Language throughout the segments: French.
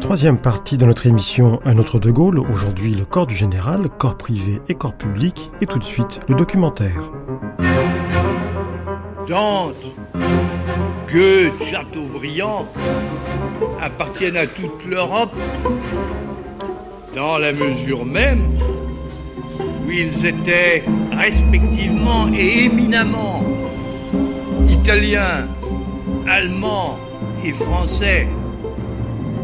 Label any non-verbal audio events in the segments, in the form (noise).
Troisième partie de notre émission Un autre de Gaulle, aujourd'hui le corps du général, corps privé et corps public, et tout de suite le documentaire. Dante, Goethe, Chateaubriand appartiennent à toute l'Europe dans la mesure même où ils étaient respectivement et éminemment italiens, allemands et français.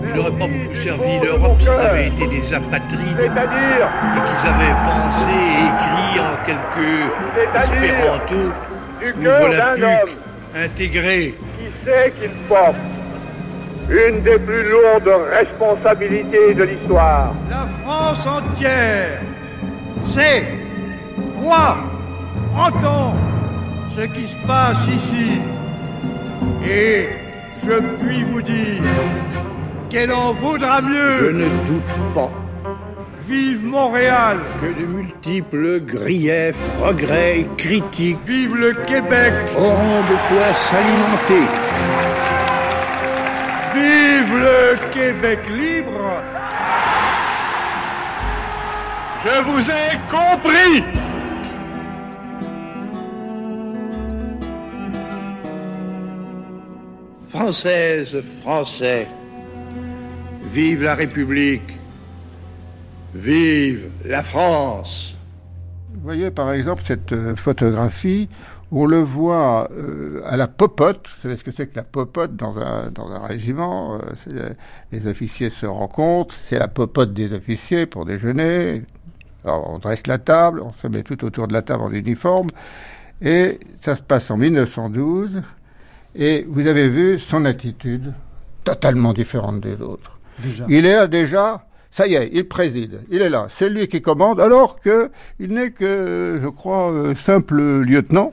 Ils n'auraient pas beaucoup servi l'Europe s'ils avaient été des apatrides et qu'ils avaient pensé et écrit en quelques espéranto ou volapuc intégrés. Qui sait qu'il porte une des plus lourdes responsabilités de l'histoire La France entière sait, voit, entend ce qui se passe ici. Et je puis vous dire qu'elle en vaudra mieux. Je ne doute pas Vive Montréal que de multiples griefs, regrets et critiques Vive le Québec auront de quoi s'alimenter. Vive le Québec libre Je vous ai compris Françaises, Français, vive la République, vive la France. Vous voyez par exemple cette euh, photographie où on le voit euh, à la popote. Vous savez ce que c'est que la popote dans un, dans un régiment euh, Les officiers se rencontrent, c'est la popote des officiers pour déjeuner. Alors on dresse la table, on se met tout autour de la table en uniforme. Et ça se passe en 1912. Et vous avez vu son attitude totalement différente des autres. Déjà. Il est là déjà, ça y est, il préside, il est là, c'est lui qui commande, alors que il n'est que, je crois, euh, simple lieutenant.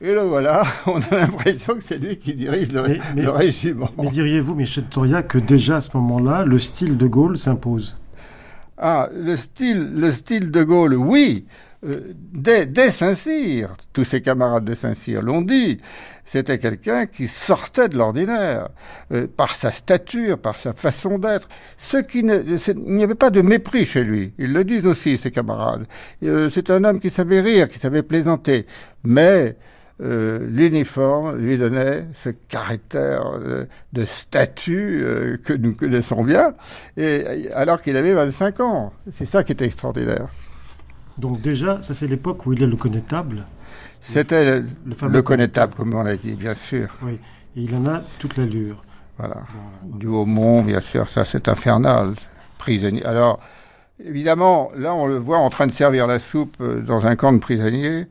Et là voilà, (laughs) on a l'impression que c'est lui qui dirige le, Mais- mais- le régiment. Mais diriez-vous, Michel Toria, que déjà à ce moment-là, le style de Gaulle s'impose? Ah, le style, le style de Gaulle, oui. Euh, dès, Saint-Cyr, tous ses camarades de Saint-Cyr l'ont dit, c'était quelqu'un qui sortait de l'ordinaire, euh, par sa stature, par sa façon d'être. Ce qui il n'y avait pas de mépris chez lui. Ils le disent aussi, ses camarades. Euh, c'est un homme qui savait rire, qui savait plaisanter. Mais euh, l'uniforme lui donnait ce caractère euh, de statut euh, que nous connaissons bien, et, alors qu'il avait 25 ans. C'est ça qui était extraordinaire. Donc déjà, ça c'est l'époque où il est le connétable. C'était le, Le le connétable, comme on l'a dit, bien sûr. Oui. Et il en a toute l'allure. Voilà. Voilà. Du Haut-Mont, bien sûr, ça c'est infernal. Prisonnier. Alors, évidemment, là on le voit en train de servir la soupe euh, dans un camp de prisonniers.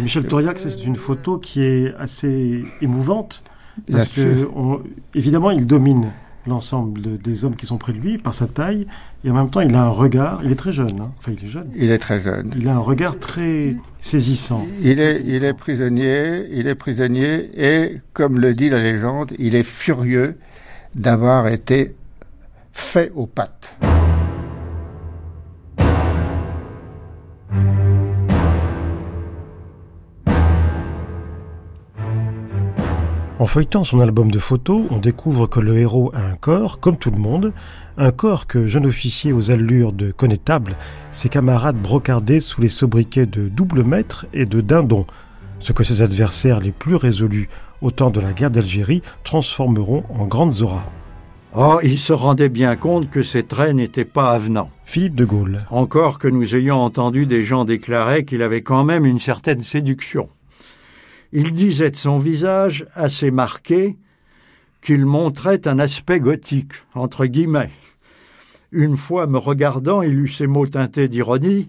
Michel Toriac, c'est une photo qui est assez émouvante. Bien Parce que, sûr. on- évidemment, il domine l'ensemble de- des hommes qui sont près de lui par sa taille. Et en même temps, il a un regard. Il est très jeune. hein. Enfin, il est jeune. Il est très jeune. Il a un regard très saisissant. Il est, il est prisonnier, il est prisonnier, et comme le dit la légende, il est furieux d'avoir été fait aux pattes. En feuilletant son album de photos, on découvre que le héros a un corps, comme tout le monde, un corps que, jeune officier aux allures de connétable, ses camarades brocardaient sous les sobriquets de double maître et de dindon, ce que ses adversaires les plus résolus au temps de la guerre d'Algérie transformeront en grandes auras. Oh, il se rendait bien compte que ses traits n'étaient pas avenants. Philippe de Gaulle. Encore que nous ayons entendu des gens déclarer qu'il avait quand même une certaine séduction. Il disait de son visage assez marqué qu'il montrait un aspect gothique, entre guillemets. Une fois me regardant, il eut ces mots teintés d'ironie.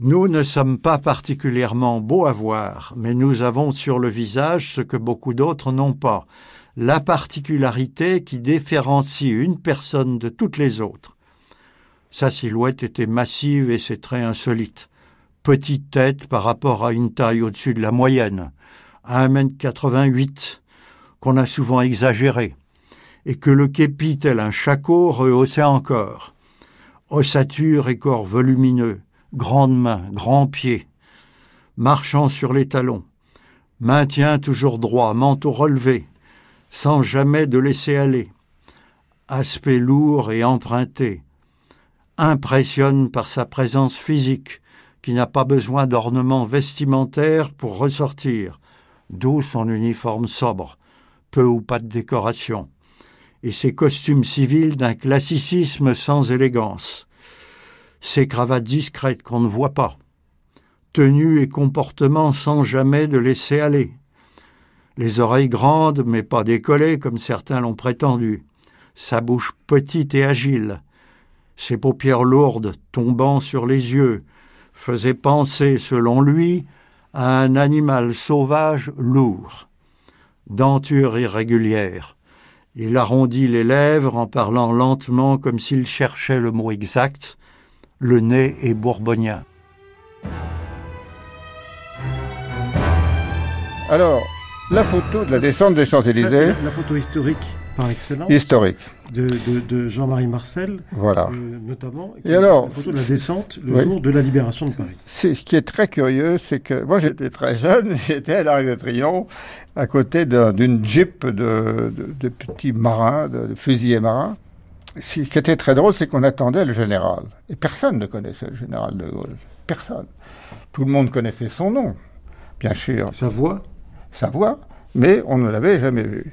Nous ne sommes pas particulièrement beaux à voir, mais nous avons sur le visage ce que beaucoup d'autres n'ont pas, la particularité qui différencie une personne de toutes les autres. Sa silhouette était massive et ses traits insolites. Petite tête par rapport à une taille au-dessus de la moyenne, à 1m88, qu'on a souvent exagéré, et que le képi tel un shako rehaussait encore. Ossature et corps volumineux, grandes mains, grands pieds, marchant sur les talons, maintien toujours droit, manteau relevé, sans jamais de laisser aller. Aspect lourd et emprunté, impressionne par sa présence physique, qui n'a pas besoin d'ornements vestimentaires pour ressortir, d'où son uniforme sobre, peu ou pas de décoration, et ses costumes civils d'un classicisme sans élégance, ses cravates discrètes qu'on ne voit pas, tenue et comportement sans jamais de laisser aller, les oreilles grandes mais pas décollées comme certains l'ont prétendu, sa bouche petite et agile, ses paupières lourdes tombant sur les yeux, faisaient penser, selon lui, à un animal sauvage lourd. Denture irrégulière. Il arrondit les lèvres en parlant lentement comme s'il cherchait le mot exact. Le nez est bourbonien. Alors, la photo de la descente des Champs-Élysées. La photo historique par excellence. Historique. De, de, de Jean-Marie Marcel, Voilà. euh, notamment. Et alors La photo de la descente le Oui. jour de la libération de Paris. C'est, ce qui est très curieux, c'est que moi j'étais très jeune, (laughs) j'étais à l'Arc de Triomphe, à côté d'un- d'une jeep de, de- petits marins, de, de fusiliers marins. Ce qui était très drôle, c'est qu'on attendait le général. Et personne ne connaissait le général de Gaulle. Personne. Tout le monde connaissait son nom, bien sûr, Sa voix, sa voix, mais on ne l'avait jamais vu.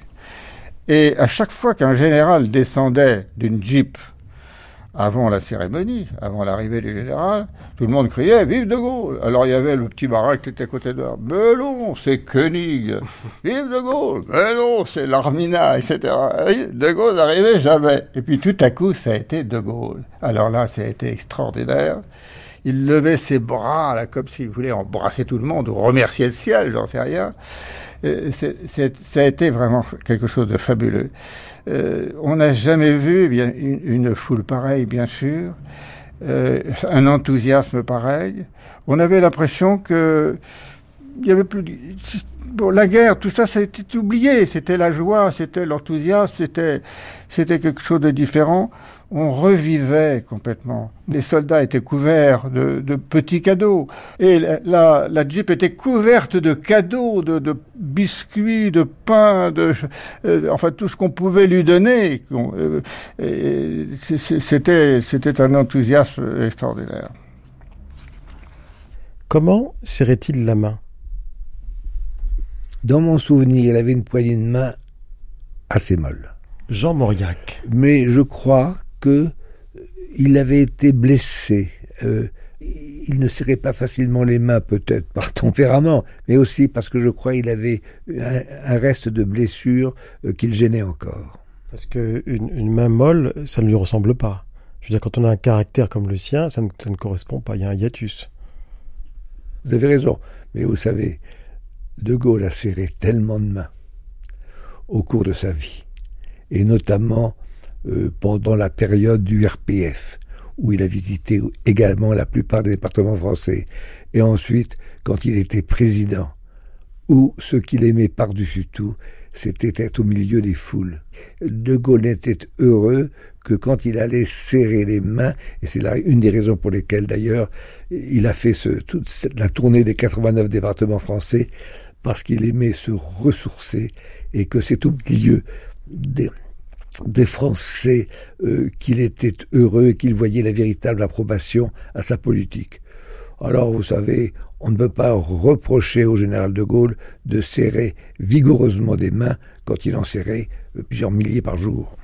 Et à chaque fois qu'un général descendait d'une jeep avant la cérémonie, avant l'arrivée du général, tout le monde criait Vive de Gaulle Alors il y avait le petit marin qui était à côté de moi. Mais non, c'est Koenig Vive de Gaulle Mais non, c'est l'Armina, etc. Et De Gaulle n'arrivait jamais. Et puis tout à coup, ça a été De Gaulle. Alors là, ça a été extraordinaire. Il levait ses bras, là, comme s'il voulait embrasser tout le monde, ou remercier le ciel, j'en sais rien. Euh, c'est- ça a été vraiment quelque chose de fabuleux. Euh, on n'a jamais vu eh une, foule pareille, bien sûr, euh, un enthousiasme pareil. On avait l'impression que il y avait plus. Bon, la guerre, tout ça, c'était oublié. C'était la joie, c'était l'enthousiasme, c'était, c'était quelque chose de différent. On revivait complètement. Les soldats étaient couverts de, de petits cadeaux. Et la, la, la Jeep était couverte de cadeaux, de, de biscuits, de pain, de, euh, enfin tout ce qu'on pouvait lui donner. Euh, c'était un enthousiasme extraordinaire. comment serrait-il la main? Dans mon souvenir, il avait une poignée de main assez molle. Jean Mauriac. Mais je crois que euh, il avait été blessé. Euh, il ne serrait pas facilement les mains, peut-être par (laughs) tempérament, mais aussi parce que je crois qu'il avait un, un reste de blessure euh, qui le gênait encore. Parce que une, une main molle, ça ne lui ressemble pas. Je veux dire, quand on a un caractère comme le sien, ça ne, ça ne correspond pas. Il y a un hiatus. Vous avez raison, mais vous savez, De Gaulle a serré tellement de mains au cours de sa vie, et notamment euh, pendant la période du RPF, où il a visité également la plupart des départements français, et ensuite quand il était président, où ce qu'il aimait par-dessus tout, c'était être au milieu des foules. De Gaulle n'était heureux que quand il allait serrer les mains, et c'est là une des raisons pour lesquelles d'ailleurs il a fait ce, toute la tournée des 89 départements français, parce qu'il aimait se ressourcer et que c'est au milieu des, des Français euh, qu'il était heureux et qu'il voyait la véritable approbation à sa politique. Alors, vous savez, on ne peut pas reprocher au général de Gaulle de serrer vigoureusement des mains quand il en serrait euh, plusieurs milliers par jour.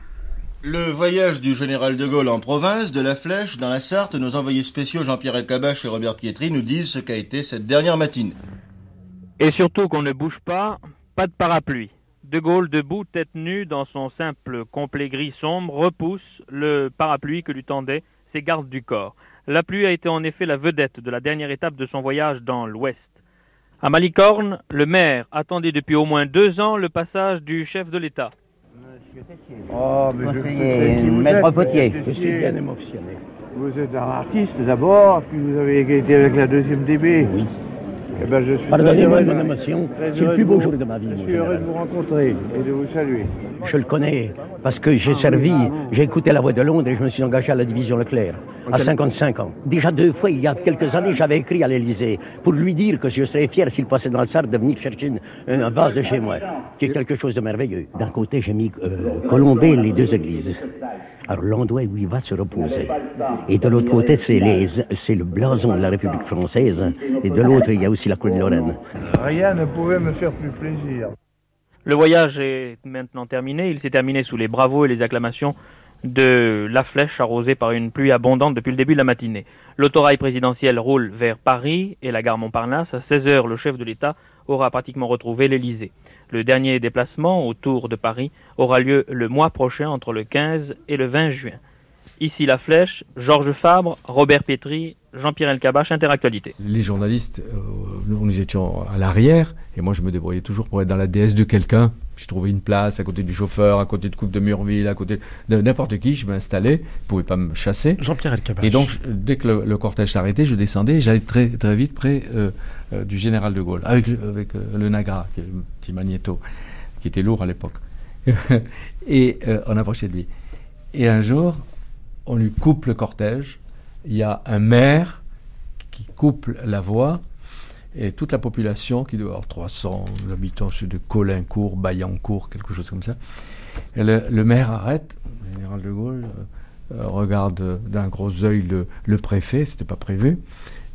Le voyage du général de Gaulle en province, de la Flèche, dans la Sarthe, nos envoyés spéciaux Jean-Pierre Elkabach et Robert Pietri nous disent ce qu'a été cette dernière matinée. Et surtout qu'on ne bouge pas, pas de parapluie. De Gaulle, debout, tête nue, dans son simple complet gris sombre, repousse le parapluie que lui tendaient ses gardes du corps. La pluie a été en effet la vedette de la dernière étape de son voyage dans l'Ouest. À Malicorne, le maire attendait depuis au moins deux ans le passage du chef de l'État. Oh, mais je maître êtes, Potier. monsieur Je suis bien émotionné. Vous êtes un artiste d'abord, puis vous avez été avec la deuxième DB. Oui. Eh ben, je suis de émotion. C'est le plus de beau vous- jour de ma vie, Je suis heureux de vous rencontrer et de vous saluer. Je le connais Parce que j'ai servi, j'ai écouté la voix de Londres et je me suis engagé à la division Leclerc, à 55 ans. Déjà deux fois, il y a quelques années, j'avais écrit à l'Élysée pour lui dire que je serais fier s'il passait dans le Sarthe de venir chercher un vase de chez moi, qui est quelque chose de merveilleux. D'un côté, j'ai mis euh, Colombé les deux églises. Alors l'endroit où il va se reposer. Et de l'autre côté, c'est le blason de la République française. Et de l'autre, il y a aussi la cour de Lorraine. Rien ne pouvait me faire plus plaisir. Le voyage est maintenant terminé. Il s'est terminé sous les bravos et les acclamations de la flèche arrosée par une pluie abondante depuis le début de la matinée. L'autorail présidentiel roule vers Paris et la gare Montparnasse. À 16 heures, le chef de l'État aura pratiquement retrouvé l'Élysée. Le dernier déplacement autour de Paris aura lieu le mois prochain entre le 15 et le 20 juin. Ici La Flèche, Georges Fabre, Robert Pétry, Jean-Pierre Elkabach, Interactualité. Les journalistes, euh, nous, étions à l'arrière, et moi je me débrouillais toujours pour être dans la DS de quelqu'un. Je trouvais une place à côté du chauffeur, à côté de Coupe de Murville, à côté de n'importe qui, je m'installais, ils ne pouvaient pas me chasser. Jean-Pierre Elkabach. Et donc, dès que le, cortège s'arrêtait, je descendais et j'allais très, très vite près euh, euh, du général de Gaulle, avec, avec le Nagra, qui est le petit magnéto, qui était lourd à l'époque. (laughs) et on approchait de lui. Et un jour, on lui coupe le cortège, il y a un maire qui coupe la voie, et toute la population, qui doit avoir 300 habitants de Colincourt, Bayancourt, quelque chose comme ça, le, maire arrête, le général de Gaulle euh, regarde d'un gros œil le, le préfet, c'était pas prévu,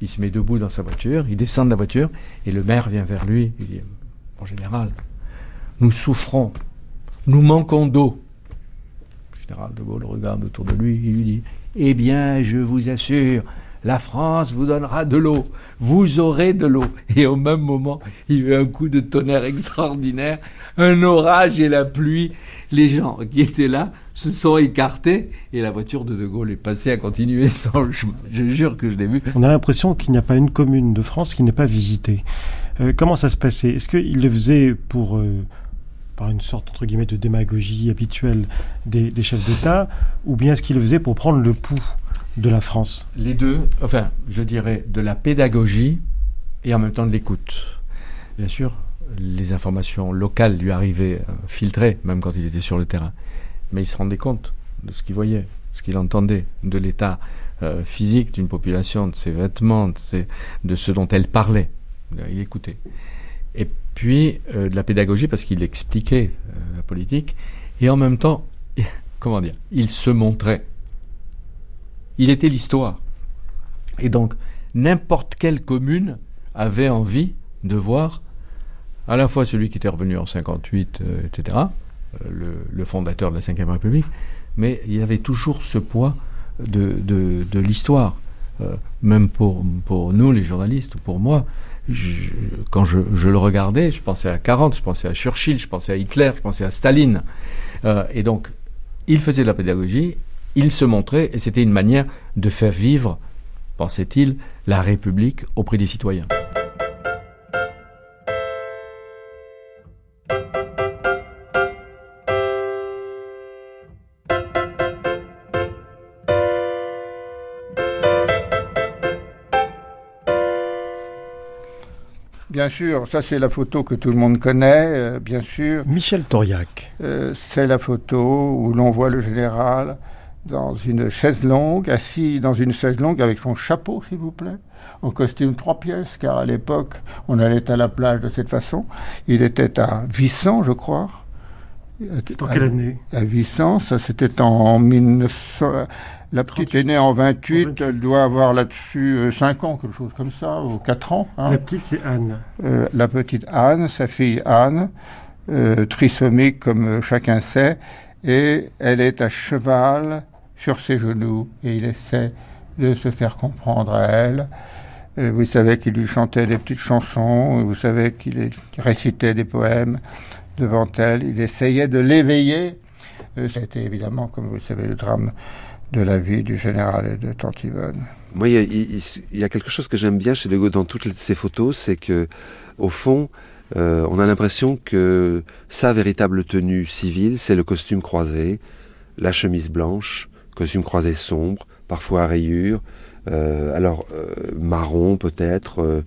il se met debout dans sa voiture, il descend de la voiture, et le maire vient vers lui, il dit, en général, nous souffrons, nous manquons d'eau, général de Gaulle regarde autour de lui, il lui dit Eh bien, je vous assure, la France vous donnera de l'eau, vous aurez de l'eau. Et au même moment, il y a eu un coup de tonnerre extraordinaire, un orage et la pluie. Les gens qui étaient là se sont écartés et la voiture de De Gaulle est passée à continuer (laughs) son chemin. Je jure que je l'ai vu. On a l'impression qu'il n'y a pas une commune de France qui n'est pas visitée. Euh, comment ça se passait? Est-ce qu'il le faisait pour... Euh, par une sorte entre guillemets de démagogie habituelle des, chefs d'État, ou bien est-ce qu'il le faisait pour prendre le pouls de la France? Les deux, enfin, je dirais de la pédagogie et en même temps de l'écoute. Bien sûr, les informations locales lui arrivaient euh, filtrées, même quand il était sur le terrain, mais il se rendait compte de ce qu'il voyait, de ce qu'il entendait, de l'état euh, physique d'une population, de ses vêtements, de ce dont elle parlait. Il écoutait. Et puis euh, de la pédagogie parce qu'il expliquait euh, la politique, et en même temps, (laughs) comment dire, il se montrait. Il était l'histoire. Et donc, n'importe quelle commune avait envie de voir à la fois celui qui était revenu en 58, euh, etc., le, fondateur de la Ve République, mais il y avait toujours ce poids de, de, l'histoire. même pour, pour nous, les journalistes, ou pour moi, quand je, le regardais, je pensais à 40, je pensais à Churchill, je pensais à Hitler, je pensais à Staline. Euh, et donc, il faisait de la pédagogie, il se montrait, et c'était une manière de faire vivre, pensait-il, la République auprès des citoyens. Bien sûr, ça c'est la photo que tout le monde connaît, euh, bien sûr. Michel Toriac. Euh, c'est la photo où l'on voit le général dans une chaise longue, assis dans une chaise longue avec son chapeau, s'il vous plaît, en costume trois pièces, car à l'époque, on allait à la plage de cette façon. Il était à Vissant, je crois. C'est en quelle année? À Vissant, ça c'était en 1900. La petite est née en 28, elle doit avoir là-dessus 5 euh, ans, quelque chose comme ça, ou 4 ans. Hein. La petite, c'est Anne. Euh, la petite Anne, sa fille Anne, euh, trisomique comme chacun sait, et elle est à cheval sur ses genoux, et il essaie de se faire comprendre à elle. vous savez qu'il lui chantait des petites chansons, vous savez qu'il récitait des poèmes devant elle, il essayait de l'éveiller. C'était évidemment, comme vous le savez, le drame de la vie du général et de Tante Moi, il y, a quelque chose que j'aime bien chez De Gaulle dans toutes ces photos, c'est que, au fond, euh, on a l'impression que sa véritable tenue civile, c'est le costume croisé, la chemise blanche, costume croisé sombre, parfois à rayures, euh, alors euh, marron peut-être,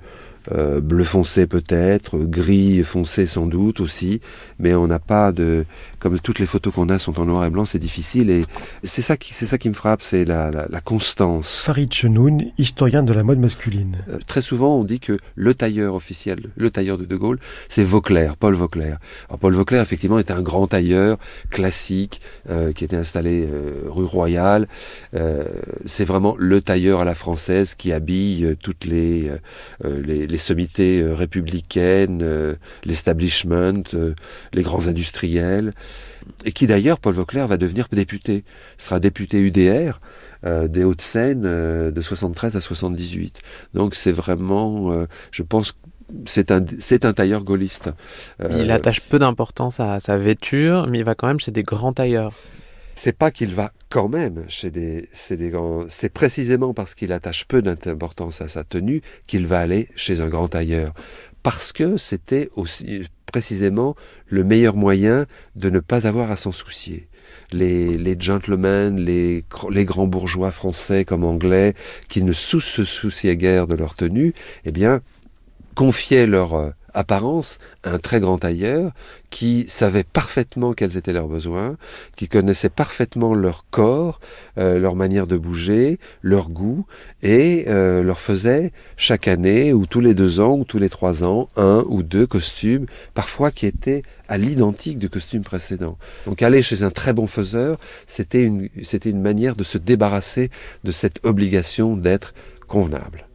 bleu foncé peut-être, gris foncé sans doute aussi, mais on n'a pas de comme toutes les photos qu'on a sont en noir et blanc, c'est difficile. Et c'est ça qui, c'est ça qui me frappe, c'est la, la, constance. Farid Chenoun, historien de la mode masculine. Euh, très souvent, on dit que le tailleur officiel, le tailleur de De Gaulle, c'est Vauclair, Paul Vauclair. Alors Paul Vauclair, effectivement, était un grand tailleur classique euh, qui était installé euh, rue Royale. c'est vraiment le tailleur à la française qui habille toutes les, les, les sommités républicaines, l'establishment, les grands industriels et qui d'ailleurs, Paul Vauclair, va devenir député. Sera député UDR euh, des Hauts-de-Seine euh, de 73 à 78. Donc c'est vraiment, euh, je pense, c'est un, c'est un tailleur gaulliste. il attache peu d'importance à sa vêture, mais il va quand même chez des grands tailleurs. C'est pas qu'il va quand même chez des, c'est des grands, c'est précisément parce qu'il attache peu d'importance à sa tenue qu'il va aller chez un grand tailleur. Parce que c'était aussi, précisément le meilleur moyen de ne pas avoir à s'en soucier. Les, les gentlemen, les, les, grands bourgeois français comme anglais, qui ne se souciaient guère de leur tenue, eh bien, confiaient leur euh, apparence un très grand tailleur qui savait parfaitement quels étaient leurs besoins, qui connaissait parfaitement leur corps, euh, leur manière de bouger, leur goût, et euh, leur faisait chaque année, ou tous les deux ans, ou tous les trois ans, un ou deux costumes, parfois qui étaient à l'identique du costume précédent. Donc aller chez un très bon faiseur, c'était une, c'était une manière de se débarrasser de cette obligation d'être convenable.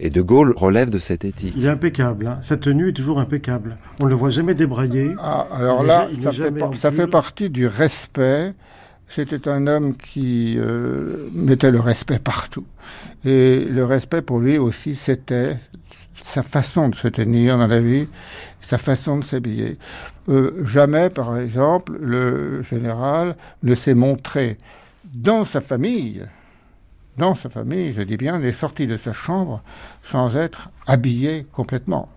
Et De Gaulle relève de cette éthique. Il est impeccable. Hein. Sa tenue est toujours impeccable. On ne le voit jamais débrailler. Ah, alors là, ça, fait, partie du respect. C'était un homme qui euh, mettait le respect partout. Et le respect pour lui aussi, c'était sa façon de se tenir dans la vie, sa façon de s'habiller. Euh, jamais, par exemple, le général ne s'est montré dans sa famille dans sa famille, je dis bien, est sorti de sa chambre sans être habillé complètement.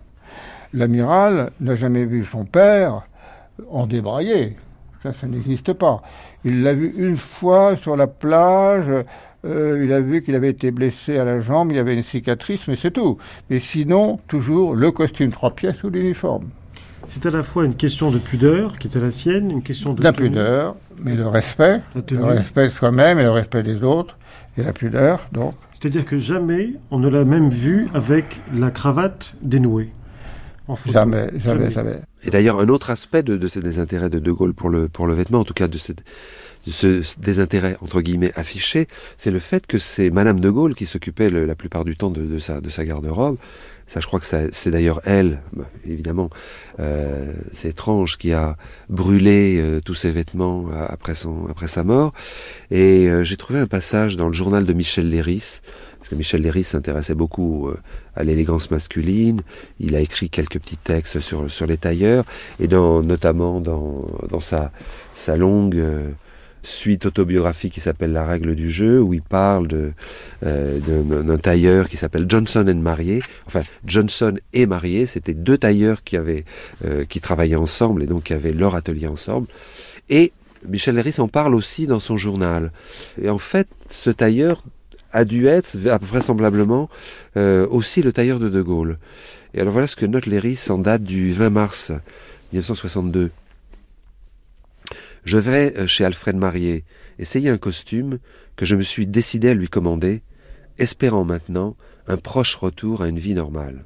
L'amiral n'a jamais vu son père en débraillé. Ça, ça n'existe pas. Il l'a vu une fois sur la plage. Euh, il a vu qu'il avait été blessé à la jambe, il y avait une cicatrice, mais c'est tout. Mais sinon, toujours le costume trois pièces ou l'uniforme. C'est à la fois une question de pudeur qui était la sienne, une question de... La pudeur, mais le respect, le respect de soi-même et le respect des autres, et la pudeur, donc. C'est-à-dire que jamais on ne l'a même vu avec la cravate dénouée. jamais, jamais, jamais, Et d'ailleurs, un autre aspect de, ces désintérêts de De Gaulle pour le, pour le vêtement, en tout cas de, ce désintérêt entre guillemets affiché, c'est le fait que c'est Madame de Gaulle qui s'occupait la plupart du temps de, sa, de sa garde-robe. Ça, je crois que c'est d'ailleurs elle, évidemment, euh, c'est étrange, qui a brûlé euh, tous ses vêtements euh, après, son, après sa mort. Et j'ai trouvé un passage dans le journal de Michel Léris, parce que Michel Léris s'intéressait beaucoup à l'élégance masculine. Il a écrit quelques petits textes sur, sur les tailleurs, et notamment dans, dans sa, sa longue suite autobiographique qui s'appelle La règle du jeu, où il parle euh, d'un tailleur qui s'appelle Johnson and Marié. Enfin, Johnson et Marié, c'était deux tailleurs qui, avaient, euh, qui travaillaient ensemble et donc qui avaient leur atelier ensemble. Et Michel Léris en parle aussi dans son journal. Et en fait, ce tailleur a dû être vraisemblablement euh, aussi le tailleur de De Gaulle. Et alors voilà ce que note Léris en date du 20 mars 1962. Je vais euh, chez Alfred Marié essayer un costume que je me suis décidé à lui commander, espérant maintenant un proche retour à une vie normale.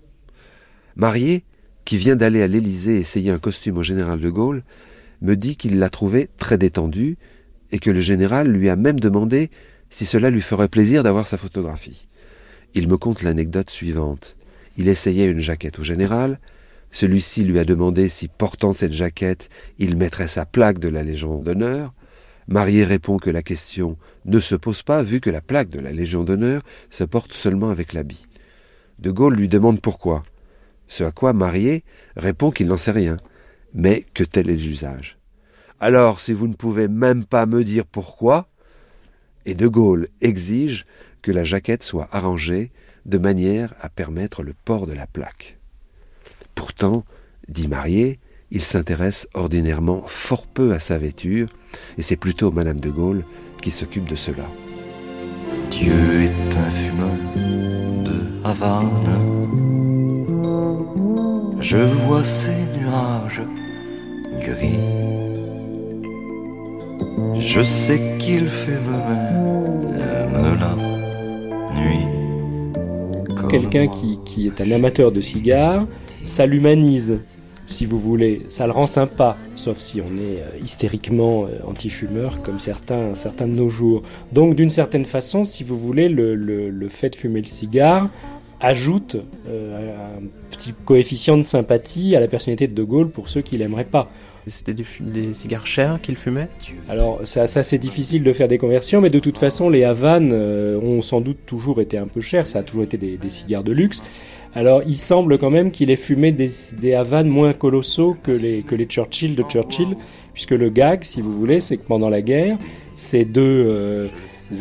Marié, qui vient d'aller à l'Élysée essayer un costume au général de Gaulle, me dit qu'il l'a trouvé très détendu et que le général lui a même demandé si cela lui ferait plaisir d'avoir sa photographie. Il me conte l'anecdote suivante. Il essayait une jaquette au général, celui-ci lui a demandé si, portant cette jaquette, il mettrait sa plaque de la Légion d'honneur. Marié répond que la question ne se pose pas vu que la plaque de la Légion d'honneur se porte seulement avec l'habit. De Gaulle lui demande pourquoi. Ce à quoi Marié répond qu'il n'en sait rien, mais que tel est l'usage. Alors, si vous ne pouvez même pas me dire pourquoi, et De Gaulle exige que la jaquette soit arrangée de manière à permettre le port de la plaque. Pourtant, dit Marié, il s'intéresse ordinairement fort peu à sa vêture, et c'est plutôt Madame de Gaulle qui s'occupe de cela. Dieu est un fumeur de Havane. Je vois ces nuages gris Je sais qu'il fait même la nuit. Quelqu'un qui, qui est un amateur de cigares, ça l'humanise si vous voulez. Ça le rend sympa, sauf si on est euh, hystériquement euh, anti-fumeur comme certains, certains de nos jours. Donc d'une certaine façon, si vous voulez, le, le, le fait de fumer le cigare ajoute euh, un petit coefficient de sympathie à la personnalité de De Gaulle pour ceux qui l'aimeraient pas. C'était des, des, cigares chers qu'il fumait? Alors ça, ça c'est difficile de faire des conversions, mais de toute façon les Havanes euh, ont sans doute toujours été un peu chers, ça a toujours été des, des cigares de luxe. Alors il semble quand même qu'il ait fumé des, des Havanes moins colossaux que les, que Churchill de Churchill, puisque le gag, si vous voulez, c'est que pendant la guerre, ces deux... Euh,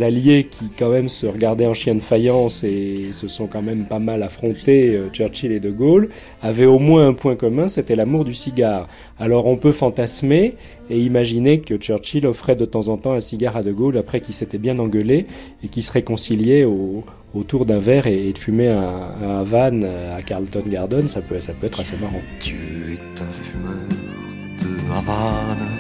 alliés qui quand même se regardaient en chien de faïence et se sont quand même pas mal affrontés, euh, Churchill et De Gaulle, avaient au moins un point commun, c'était l'amour du cigare. Alors on peut fantasmer et imaginer que Churchill offrait de temps en temps un cigare à De Gaulle après qu'il s'était bien engueulé et qu'ils se réconciliaient au, autour d'un verre et, de fumer un, un Havane à Carlton Garden, ça peut, ça peut être assez marrant. Tu es un fumeur de Havane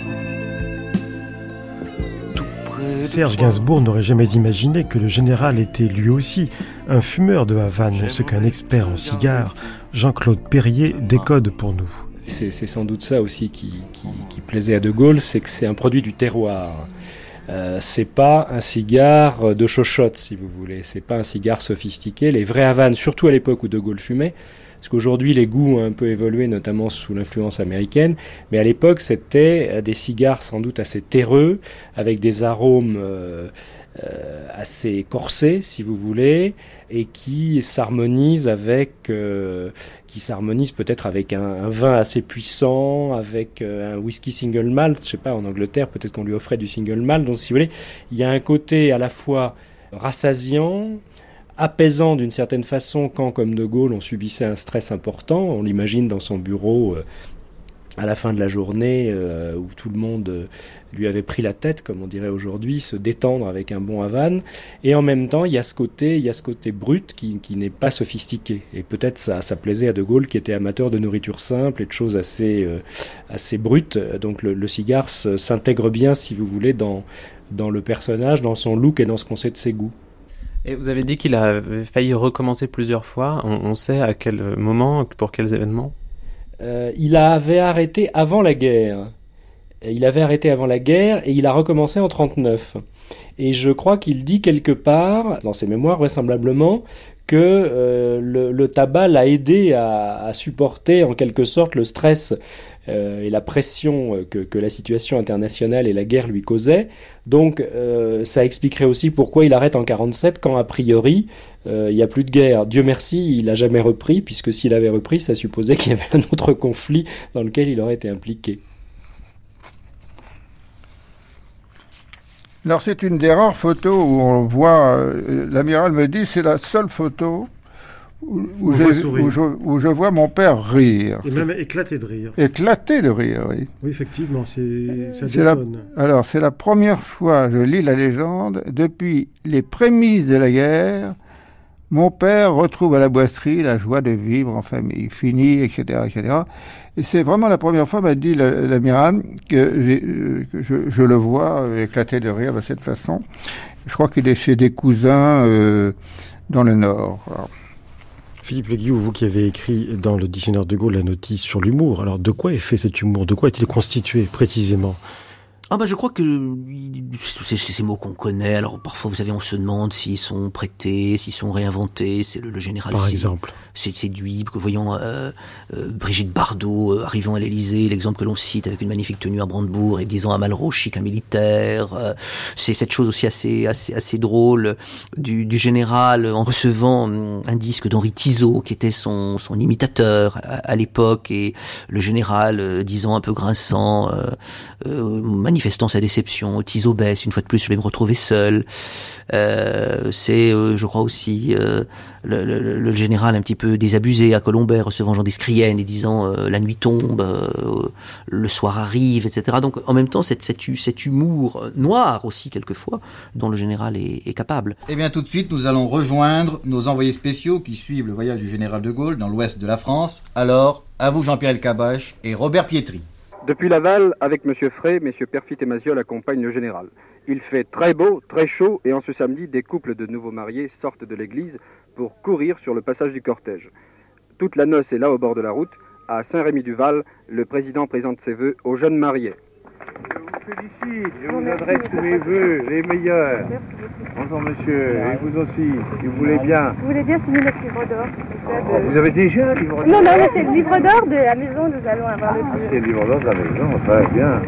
Serge Gainsbourg n'aurait jamais imaginé que le général était lui aussi un fumeur de Havane, ce qu'un expert en cigares, Jean-Claude Perrier, décode pour nous. C'est sans doute ça aussi qui, plaisait à De Gaulle, c'est que c'est un produit du terroir. Euh, c'est pas un cigare de chochotte, si vous voulez. C'est pas un cigare sophistiqué. Les vrais Havanes, surtout à l'époque où De Gaulle fumait, parce les goûts ont un peu évolué, notamment sous l'influence américaine, mais à l'époque c'était des cigares sans doute assez terreux, avec des arômes euh, euh, assez corsés, si vous voulez, et qui s'harmonisent avec, euh, qui s'harmonisent peut-être avec un, vin assez puissant, avec euh, un whisky single malt. Je sais pas, en Angleterre, peut-être qu'on lui offrait du single malt. Donc, si vous voulez, il y a un côté à la fois rassasiant, apaisant d'une certaine façon quand, comme De Gaulle, on subissait un stress important. On l'imagine dans son bureau euh, à la fin de la journée euh, où tout le monde euh, lui avait pris la tête, comme on dirait aujourd'hui, se détendre avec un bon Havane. Et en même temps, il y a ce côté, il y a ce côté brut qui, n'est pas sophistiqué. Et peut-être ça, ça plaisait à De Gaulle qui était amateur de nourriture simple et de choses assez, assez brutes. Donc le, le cigare s'intègre bien, si vous voulez, dans, dans le personnage, dans son look et dans ce qu'on sait de ses goûts. Et vous avez dit qu'il a failli recommencer plusieurs fois. On, sait à quel moment, pour quels événements? Euh, Il avait arrêté avant la guerre. Il avait arrêté avant la guerre et il a recommencé en 39. Et je crois qu'il dit quelque part, dans ses mémoires vraisemblablement, que euh, le, tabac l'a aidé à, supporter en quelque sorte le stress euh, et la pression que, que, la situation internationale et la guerre lui causaient. Donc euh, ça expliquerait aussi pourquoi il arrête en 47 quand a priori euh, il n'y a plus de guerre. Dieu merci, il n'a jamais repris, puisque s'il avait repris, ça supposait qu'il y avait un autre conflit dans lequel il aurait été impliqué. Alors c'est une des rares photos où on voit, euh, l'amiral me dit, c'est la seule photo où, où, je, où, je, où, je, vois mon père rire. Et même éclater de rire. Éclater de rire, oui. Oui, effectivement, c'est ça la, Alors c'est la première fois, je lis la légende, depuis les prémices de la guerre, mon père retrouve à la boisserie la joie de vivre en famille, fini, etc., etc. Et c'est vraiment la première fois, m'a dit l'amiral, que, que je, je, le vois éclater de rire de cette façon. Je crois qu'il est chez des cousins euh, dans le Nord. Alors. Philippe Le Guillou, vous qui avez écrit dans le dictionnaire de Gaulle la notice sur l'humour, alors de quoi est fait cet humour? De quoi est-il constitué précisément? Ah bah je crois que c'est ces mots qu'on connaît. Alors parfois, vous savez, on se demande s'ils sont prêtés, s'ils sont réinventés. C'est le, le, général. Par exemple. C'est séduit. Que voyons euh, euh, Brigitte Bardot euh, arrivant à l'Élysée, l'exemple que l'on cite avec une magnifique tenue à Brandebourg et disant à Malraux chic un militaire. C'est cette chose aussi assez assez assez drôle du, du général en recevant hum, un disque d'Henri Tizot qui était son son imitateur à, à l'époque et le général disant un peu grinçant manifestant sa déception. Tiso baisse, une fois de plus, je vais me retrouver seul. Euh, c'est, euh, je crois aussi, euh, le, général un petit peu désabusé à Colombert, recevant Jean d'Escrienne et disant la nuit tombe, le soir arrive, etc. Donc en même temps, cet humour noir aussi, quelquefois, dont le général est, capable. Eh bien, tout de suite, nous allons rejoindre nos envoyés spéciaux qui suivent le voyage du général de Gaulle dans l'ouest de la France. Alors, à vous Jean-Pierre Elkabach et Robert Pietri. Depuis Laval, avec M. Frey, M. Perfit et Maziol accompagnent le général. Il fait très beau, très chaud, et en ce samedi, des couples de nouveaux mariés sortent de l'église pour courir sur le passage du cortège. Toute la noce est là au bord de la route. À Saint-Rémy-du-Val, le président présente ses vœux aux jeunes mariés. Je vous félicite, je vous adresse tous mes vœux, les meilleurs. Bonjour monsieur, et vous aussi, si vous voulez bien. Vous voulez bien signer notre livre d'or Oh, vous avez déjà un livre d'or Non, non, mais c'est le livre d'or de la maison, nous allons avoir le Ah, c'est le livre d'or de la maison, très bien.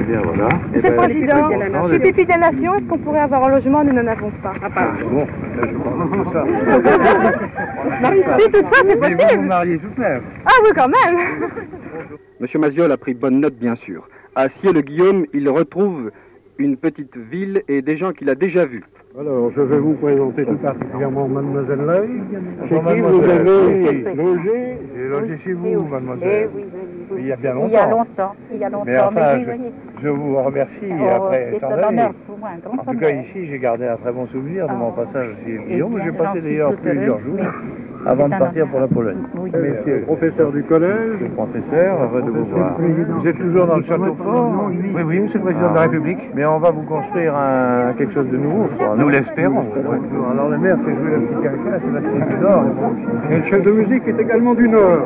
Eh bien, voilà. Eh Monsieur le ben, Président, non, chez les- Pipi des Nations, est-ce qu'on pourrait avoir un logement Nous n'en avons pas. Ah, bon, là, je comprends tout ça. (laughs) Si, tout ça, c'est Mais vous vous possible. mariez tout de même. Ah oui, quand même Monsieur Maziol a pris bonne note, bien sûr. À Cieux-le-Guillaume, il retrouve une petite ville et des gens qu'il a déjà vus. Alors, je vais vous présenter tout particulièrement Mademoiselle Leuil, chez qui vous mademoiselle. avez logé. J'ai logé chez vous, mademoiselle. Il y a bien longtemps. Il y a longtemps, il y a longtemps, Mais enfin, oui, je, oui. je vous remercie Oh, après c'est tant un d'années. honneur pour moi, un grand En tout cas, ici, j'ai gardé un très bon souvenir de mon passage chez Guillaume. J'ai passé d'ailleurs plusieurs jours oui. Avant C'est de partir pour la Pologne. Oui. Messieurs, professeur du collège, professeur, heureux de vous voir. Vous êtes toujours dans le château fort Oui, oui, monsieur le président de la République. Mais on va vous construire un, quelque chose de nouveau, je crois. Nous l'espérons. Alors le maire fait jouer le petit caca, Sébastien du Nord. Et le chef de musique est également du Nord.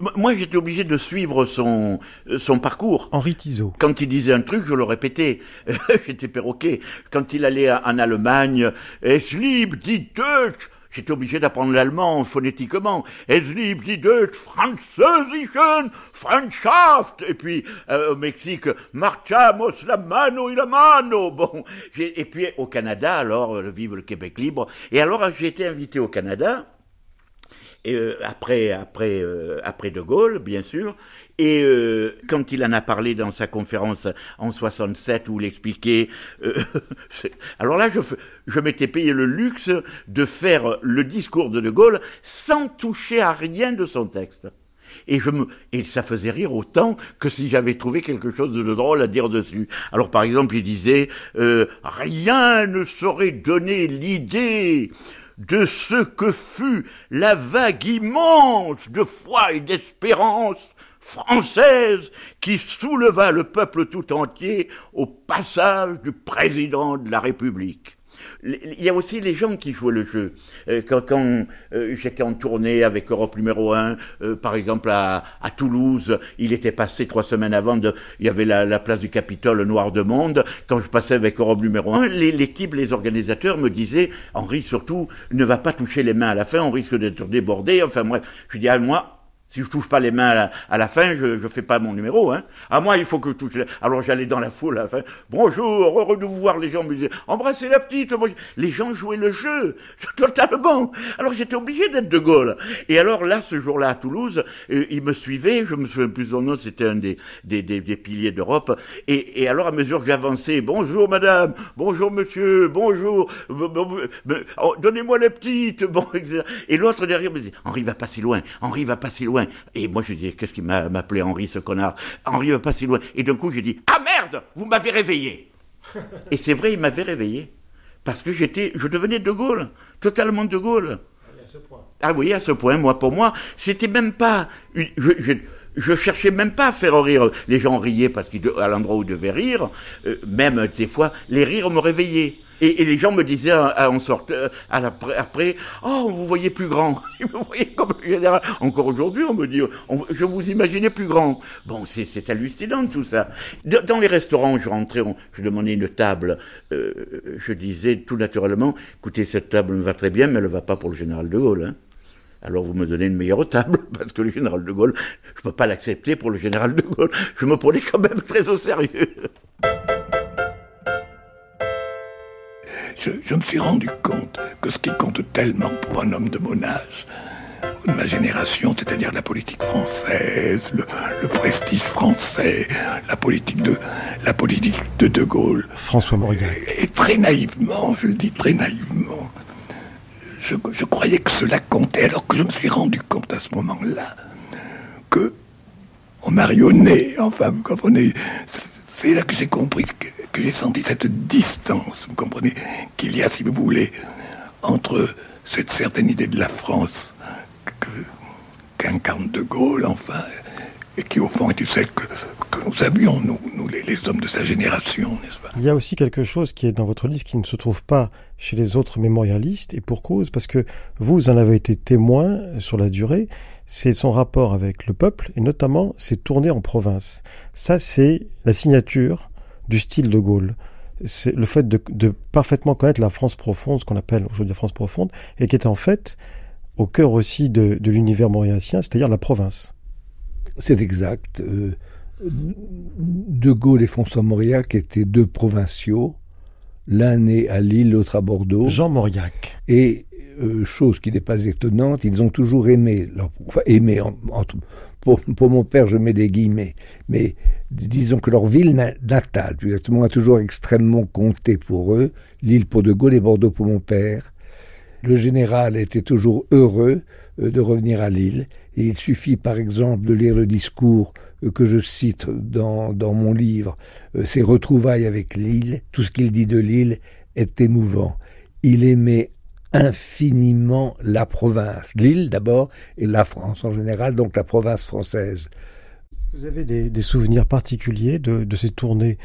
Moi, j'étais obligé de suivre son, euh, son parcours. Henri Tizot. Quand il disait un truc, je le répétais. (laughs) j'étais perroquet. Quand il allait en Allemagne, Es lieb die Deutsch J'étais obligé d'apprendre l'allemand phonétiquement. Es lieb die Deutsch Französischen Freundschaft. Et puis, euh, au Mexique, marchamos la mano y la mano. Bon. Et puis, au Canada, alors, euh, vive le Québec libre. Et alors, j'ai été invité au Canada. Et, euh, après, après, euh, après De Gaulle, bien sûr. Et euh, quand il en a parlé dans sa conférence en 67 où il expliquait, euh, (laughs) alors là, je, je m'étais payé le luxe de faire le discours de De Gaulle sans toucher à rien de son texte. Et, je me, et ça faisait rire autant que si j'avais trouvé quelque chose de drôle à dire dessus. Alors par exemple, il disait euh, Rien ne saurait donner l'idée de ce que fut la vague immense de foi et d'espérance française qui souleva le peuple tout entier au passage du président de la République. Il y a aussi les gens qui jouent le jeu. Euh, Quand, quand euh, j'étais en tournée avec Europe numéro 1, euh, par exemple à, à Toulouse, il était passé trois semaines avant, de, il y avait la, la place du Capitole Noir de Monde. Quand je passais avec Europe numéro 1, les, les les organisateurs me disaient, Henri, surtout, ne va pas toucher les mains à la fin, on risque d'être débordé. Enfin bref, je dis à moi, si je touche pas les mains à la, fin, je, je fais pas mon numéro, hein. Moi, il faut que je touche. Alors j'allais dans la foule à la fin. Bonjour, heureux de vous voir. Les gens me disaient, embrassez la petite. Les gens jouaient le jeu (laughs) totalement. Alors j'étais obligé d'être de Gaulle. Et alors là, ce jour-là à Toulouse, euh, ils me suivaient. Je me souviens plus son nom. C'était un des des, des, des piliers d'Europe. Et, et alors à mesure que j'avançais, bonjour madame, bonjour monsieur, bonjour, oh, donnez-moi la petite, (laughs) bon, etc. Et l'autre derrière me disait, Henri va pas si loin, Henri va pas si loin. Et moi je disais, qu'est-ce qu'il m'a m'appelait Henri ce connard? Henri va pas si loin. Et d'un coup j'ai dit, ah merde, vous m'avez réveillé. (laughs) Et c'est vrai, il m'avait réveillé. Parce que j'étais, je devenais de Gaulle, totalement de Gaulle. Ah oui, à ce point, moi, pour moi, c'était même pas. une- je, je, je cherchais même pas à faire rire. Les gens riaient parce qu'à l'endroit où ils devaient rire, euh, même des fois, les rires me réveillaient. Et, les gens me disaient en sorte, euh, après, oh, vous voyez plus grand. (laughs) Me voyaient comme le général. Encore aujourd'hui, on me dit, je vous imaginais plus grand. Bon, c'est hallucinant tout ça. Dans les restaurants, je rentrais, je demandais une table. euh, je disais tout naturellement, écoutez, cette table me va très bien, mais elle ne va pas pour le général de Gaulle. hein. Alors vous me donnez une meilleure table, (laughs) parce que le général de Gaulle, je ne peux pas l'accepter pour le général de Gaulle. Je me prenais quand même très au sérieux. Je, je me suis rendu compte que ce qui compte tellement pour un homme de mon âge, de ma génération, c'est-à-dire la politique française, le, le prestige français, la politique de la politique de De Gaulle. François Mauriac. Et très naïvement, je le dis très naïvement, je, je croyais que cela comptait, alors que je me suis rendu compte à ce moment-là que on marionnait, enfin, vous comprenez, c'est là que j'ai compris, que, j'ai senti cette distance, vous comprenez, qu'il y a, si vous voulez, entre cette certaine idée de la France qu'incarne De Gaulle, enfin, et qui au fond est celle que, que nous avions, nous, nous les, les, hommes de sa génération, n'est-ce pas? Il y a aussi quelque chose qui est dans votre livre qui ne se trouve pas chez les autres mémorialistes, et pour cause, parce que vous en avez été témoin sur la durée, c'est son rapport avec le peuple, et notamment ses tournées en province. Ça, c'est la signature du style de Gaulle. C'est le fait de, de, parfaitement connaître la France profonde, ce qu'on appelle aujourd'hui la France profonde, et qui est en fait au cœur aussi de, de l'univers mauricien, c'est-à-dire la province. C'est exact. Euh, de Gaulle et François Mauriac étaient deux provinciaux, l'un né à Lille, l'autre à Bordeaux. Jean Mauriac. Et euh, chose qui n'est pas étonnante, ils ont toujours aimé, leur, enfin aimé, en, pour, mon père je mets des guillemets, mais disons que leur ville natale, plus exactement, a toujours extrêmement compté pour eux, Lille pour De Gaulle et Bordeaux pour mon père. Le général était toujours heureux euh, de revenir à Lille, et il suffit par exemple de lire le discours euh, que je cite dans, dans mon livre, ses retrouvailles avec Lille, tout ce qu'il dit de Lille est émouvant. Il aimait infiniment la province, l'île d'abord, et la France en général, donc la province française. Vous avez des, des souvenirs particuliers de, de, ces tournées?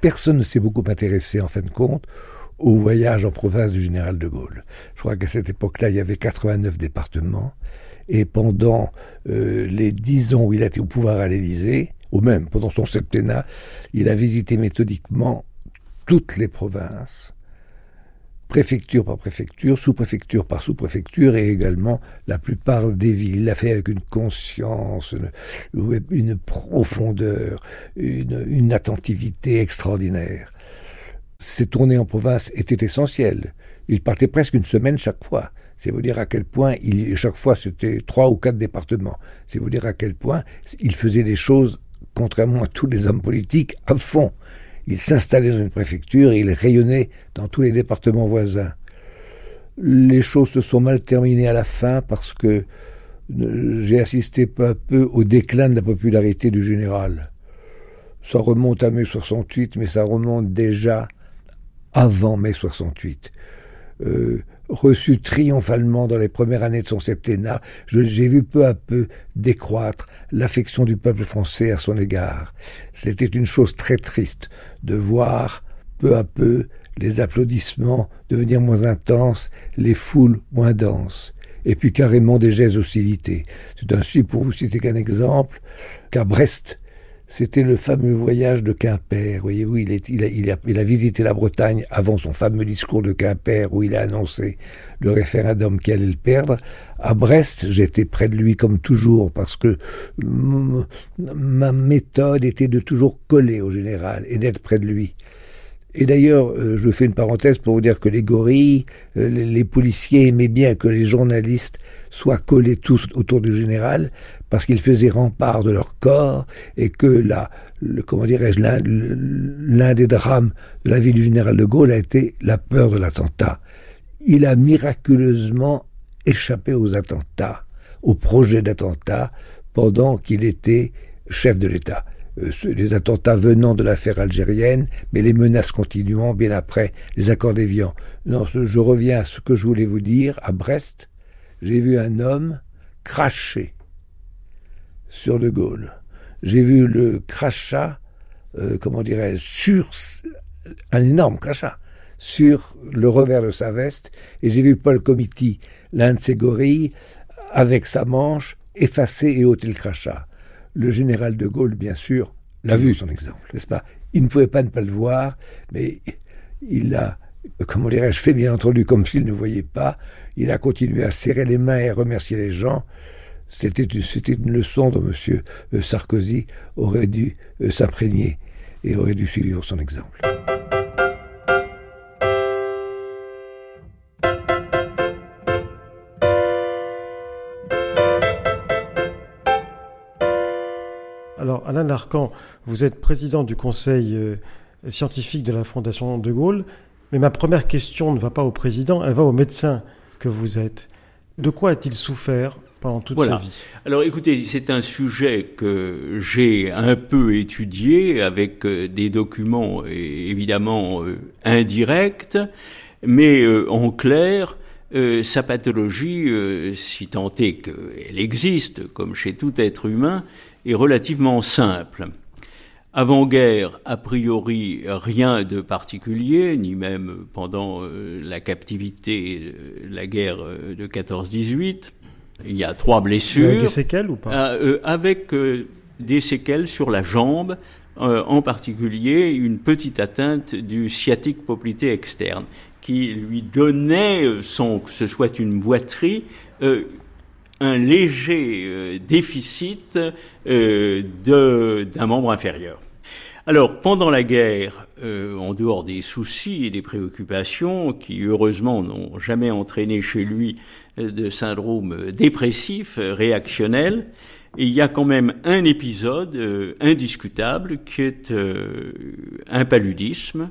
Personne ne s'est beaucoup intéressé, en fin de compte, au voyage en province du général de Gaulle. Je crois qu'à cette époque-là, il y avait 89 départements, et pendant euh, les dix ans où il a été au pouvoir à l'Élysée, ou même pendant son septennat, il a visité méthodiquement toutes les provinces, préfecture par préfecture, sous-préfecture par sous-préfecture, et également la plupart des villes. Il l'a fait avec une conscience, une, profondeur, une, attentivité extraordinaire. Ces tournées en province étaient essentielles. Il partait presque une semaine chaque fois. C'est vous dire à quel point, il, chaque fois, c'était trois ou quatre départements. C'est vous dire à quel point il faisait des choses, contrairement à tous les hommes politiques, à fond. Il s'installait dans une préfecture et il rayonnait dans tous les départements voisins. Les choses se sont mal terminées à la fin parce que j'ai assisté peu à peu au déclin de la popularité du général. Ça remonte à mai 68, mais ça remonte déjà avant mai 68. Euh, reçu triomphalement dans les premières années de son septennat, j'ai vu peu à peu décroître l'affection du peuple français à son égard. C'était une chose très triste de voir peu à peu les applaudissements devenir moins intenses, les foules moins denses, et puis carrément des gestes d'hostilité. C'est ainsi, pour vous citer qu'un exemple, qu'à Brest, c'était le fameux voyage de Quimper. Voyez-vous, il, a, visité la Bretagne avant son fameux discours de Quimper où il a annoncé le référendum qui allait le perdre. À Brest, j'étais près de lui comme toujours parce que ma méthode était de toujours coller au général et d'être près de lui. Et d'ailleurs, euh, je fais une parenthèse pour vous dire que les gorilles, euh, les policiers aimaient bien que les journalistes soient collés tous autour du général parce qu'ils faisaient rempart de leur corps et que le, comment dirais-je, l'un des drames de la vie du général de Gaulle a été la peur de l'attentat. Il a miraculeusement échappé aux attentats, au projet d'attentat, pendant qu'il était chef de l'État les attentats venant de l'affaire algérienne, mais les menaces continuant bien après les accords d'Évian. Non, je reviens à ce que je voulais vous dire. À Brest, j'ai vu un homme cracher sur De Gaulle. J'ai vu le crachat, euh, comment dirais-je, sur un énorme crachat sur le revers de sa veste, et j'ai vu Paul Comiti, l'un de ses gorilles, avec sa manche, effacer et ôter le crachat. Le général de Gaulle, bien sûr, l'a vu son exemple, n'est-ce pas? Il ne pouvait pas ne pas le voir, mais il a, comment dirais-je, fait bien entendu comme s'il ne voyait pas. Il a continué à serrer les mains et à remercier les gens. C'était une leçon dont M. Sarkozy aurait dû euh, s'imprégner et aurait dû suivre son exemple. Alors, Alain Larcan, vous êtes président du conseil euh, scientifique de la Fondation de Gaulle, mais ma première question ne va pas au président, elle va au médecin que vous êtes. De quoi a-t-il souffert pendant toute voilà. sa vie Alors écoutez, c'est un sujet que j'ai un peu étudié avec euh, des documents évidemment euh, indirects, mais en clair, euh, sa pathologie, euh, si tant est qu'elle existe, comme chez tout être humain, est relativement simple. Avant-guerre, a priori, rien de particulier, ni même pendant euh, la captivité, la guerre de 14-18. Il y a trois blessures. Avec des séquelles ou pas Avec des séquelles sur la jambe, en particulier une petite atteinte du sciatique poplité externe qui lui donnait, euh, sans que ce soit une boiterie, euh, un léger euh, déficit d'un membre inférieur. Alors, pendant la guerre, en dehors des soucis et des préoccupations qui, heureusement, n'ont jamais entraîné chez lui de syndrome dépressif, réactionnel, il y a quand même un épisode indiscutable qui est un paludisme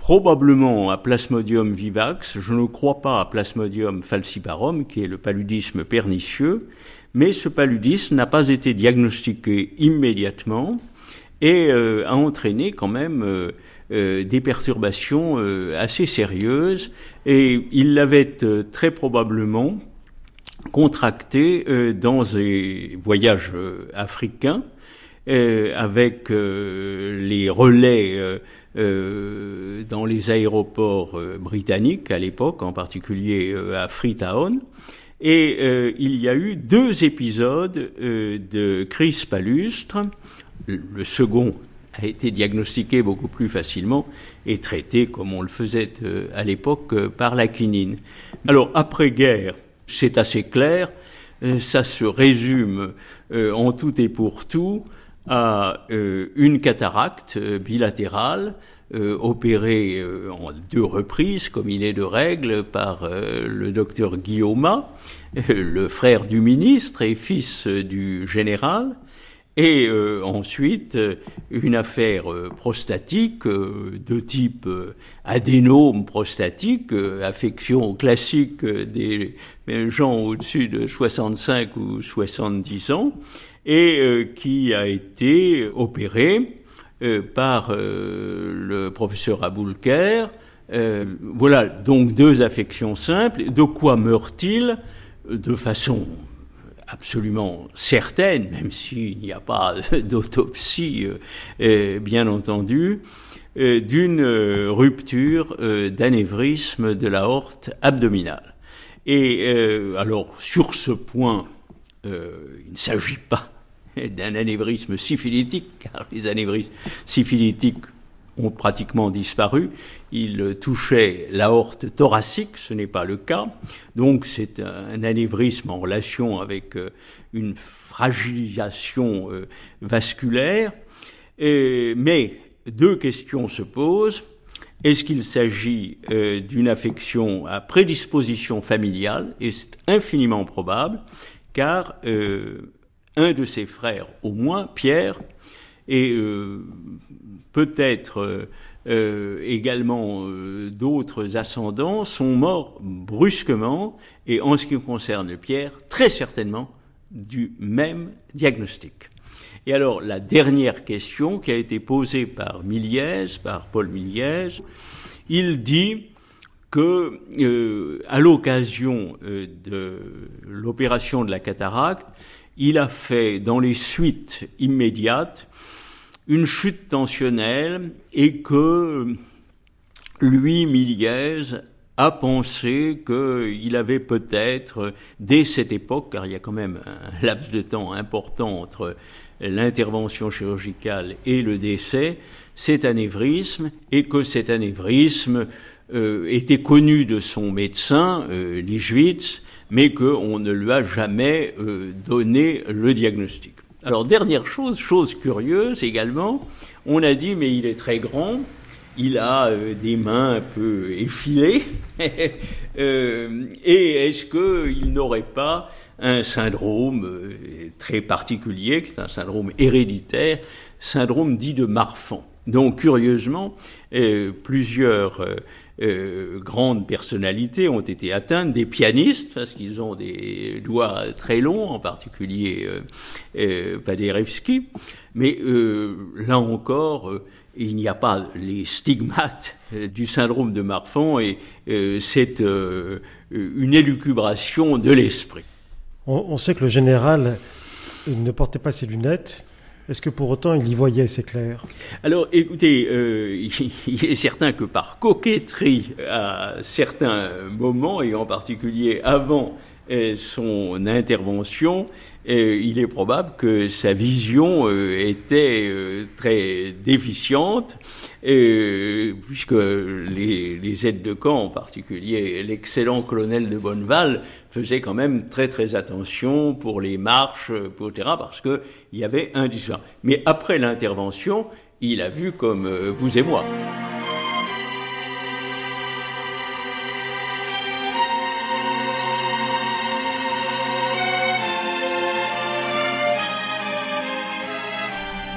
probablement à Plasmodium vivax, je ne crois pas à Plasmodium falciparum, qui est le paludisme pernicieux, mais ce paludisme n'a pas été diagnostiqué immédiatement et euh, a entraîné quand même euh, euh, des perturbations assez sérieuses et il l'avait très probablement contracté dans des voyages africains avec les relais euh, dans les aéroports euh, britanniques à l'époque, en particulier euh, à Freetown. Et il y a eu deux épisodes de crise palustre. Le second a été diagnostiqué beaucoup plus facilement et traité comme on le faisait à l'époque par la quinine. Alors après-guerre, c'est assez clair, ça se résume en tout et pour tout à euh, une cataracte euh, bilatérale euh, opérée en deux reprises, comme il est de règle, par le docteur Guillaume, le frère du ministre et fils du général, et ensuite une affaire prostatique de type adénome prostatique, affection classique des gens au-dessus de 65 ou 70 ans, et euh, qui a été opéré euh, par euh, le professeur Aboulker. voilà donc deux affections simples. De quoi meurt-il? De façon absolument certaine, même s'il n'y a pas (laughs) d'autopsie, bien entendu, d'une rupture d'anévrisme de la horte abdominale. Et alors, sur ce point, euh, il ne s'agit pas (laughs) d'un anévrisme syphilitique, car les anévrismes syphilitiques ont pratiquement disparu. Il touchait l'aorte thoracique, ce n'est pas le cas. Donc c'est un anévrisme en relation avec euh, une fragilisation euh, vasculaire. mais deux questions se posent. Est-ce qu'il s'agit d'une affection à prédisposition familiale? Et c'est infiniment probable car euh, un de ses frères, au moins Pierre, et euh, peut-être euh, également d'autres ascendants, sont morts brusquement, et en ce qui concerne Pierre, très certainement du même diagnostic. Et alors la dernière question qui a été posée par Miliès, par Paul Miliès, il dit que, euh, à l'occasion euh, de l'opération de la cataracte, il a fait dans les suites immédiates une chute tensionnelle et que lui, Miliez, a pensé qu'il avait peut-être, dès cette époque, car il y a quand même un laps de temps important entre l'intervention chirurgicale et le décès, cet anévrisme, et que cet anévrisme euh, était connu de son médecin, euh, mais qu'on ne lui a jamais euh, donné le diagnostic. Alors, dernière chose, chose curieuse également, on a dit, mais il est très grand, il a euh, des mains un peu effilées, (laughs) et est-ce qu'il n'aurait pas un syndrome très particulier, qui est un syndrome héréditaire, syndrome dit de Marfan? Donc, curieusement, plusieurs euh, grandes personnalités ont été atteintes, des pianistes, parce qu'ils ont des doigts très longs, en particulier euh, euh Paderewski. Mais euh, là encore, il n'y a pas les stigmates du syndrome de Marfan et c'est une élucubration de l'esprit. On, sait que le général ne portait pas ses lunettes. Est-ce que pour autant il y voyait c'est clair? Alors écoutez, (laughs) il est certain que par coquetterie à certains moments, et en particulier avant son intervention, il est probable que sa vision euh, était euh, très déficiente, puisque les, aides de camp, en particulier l'excellent colonel de Bonneval, faisait quand même très très attention pour les marches, etc., parce qu'il y avait un discours. Mais après l'intervention, il a vu comme euh, vous et moi.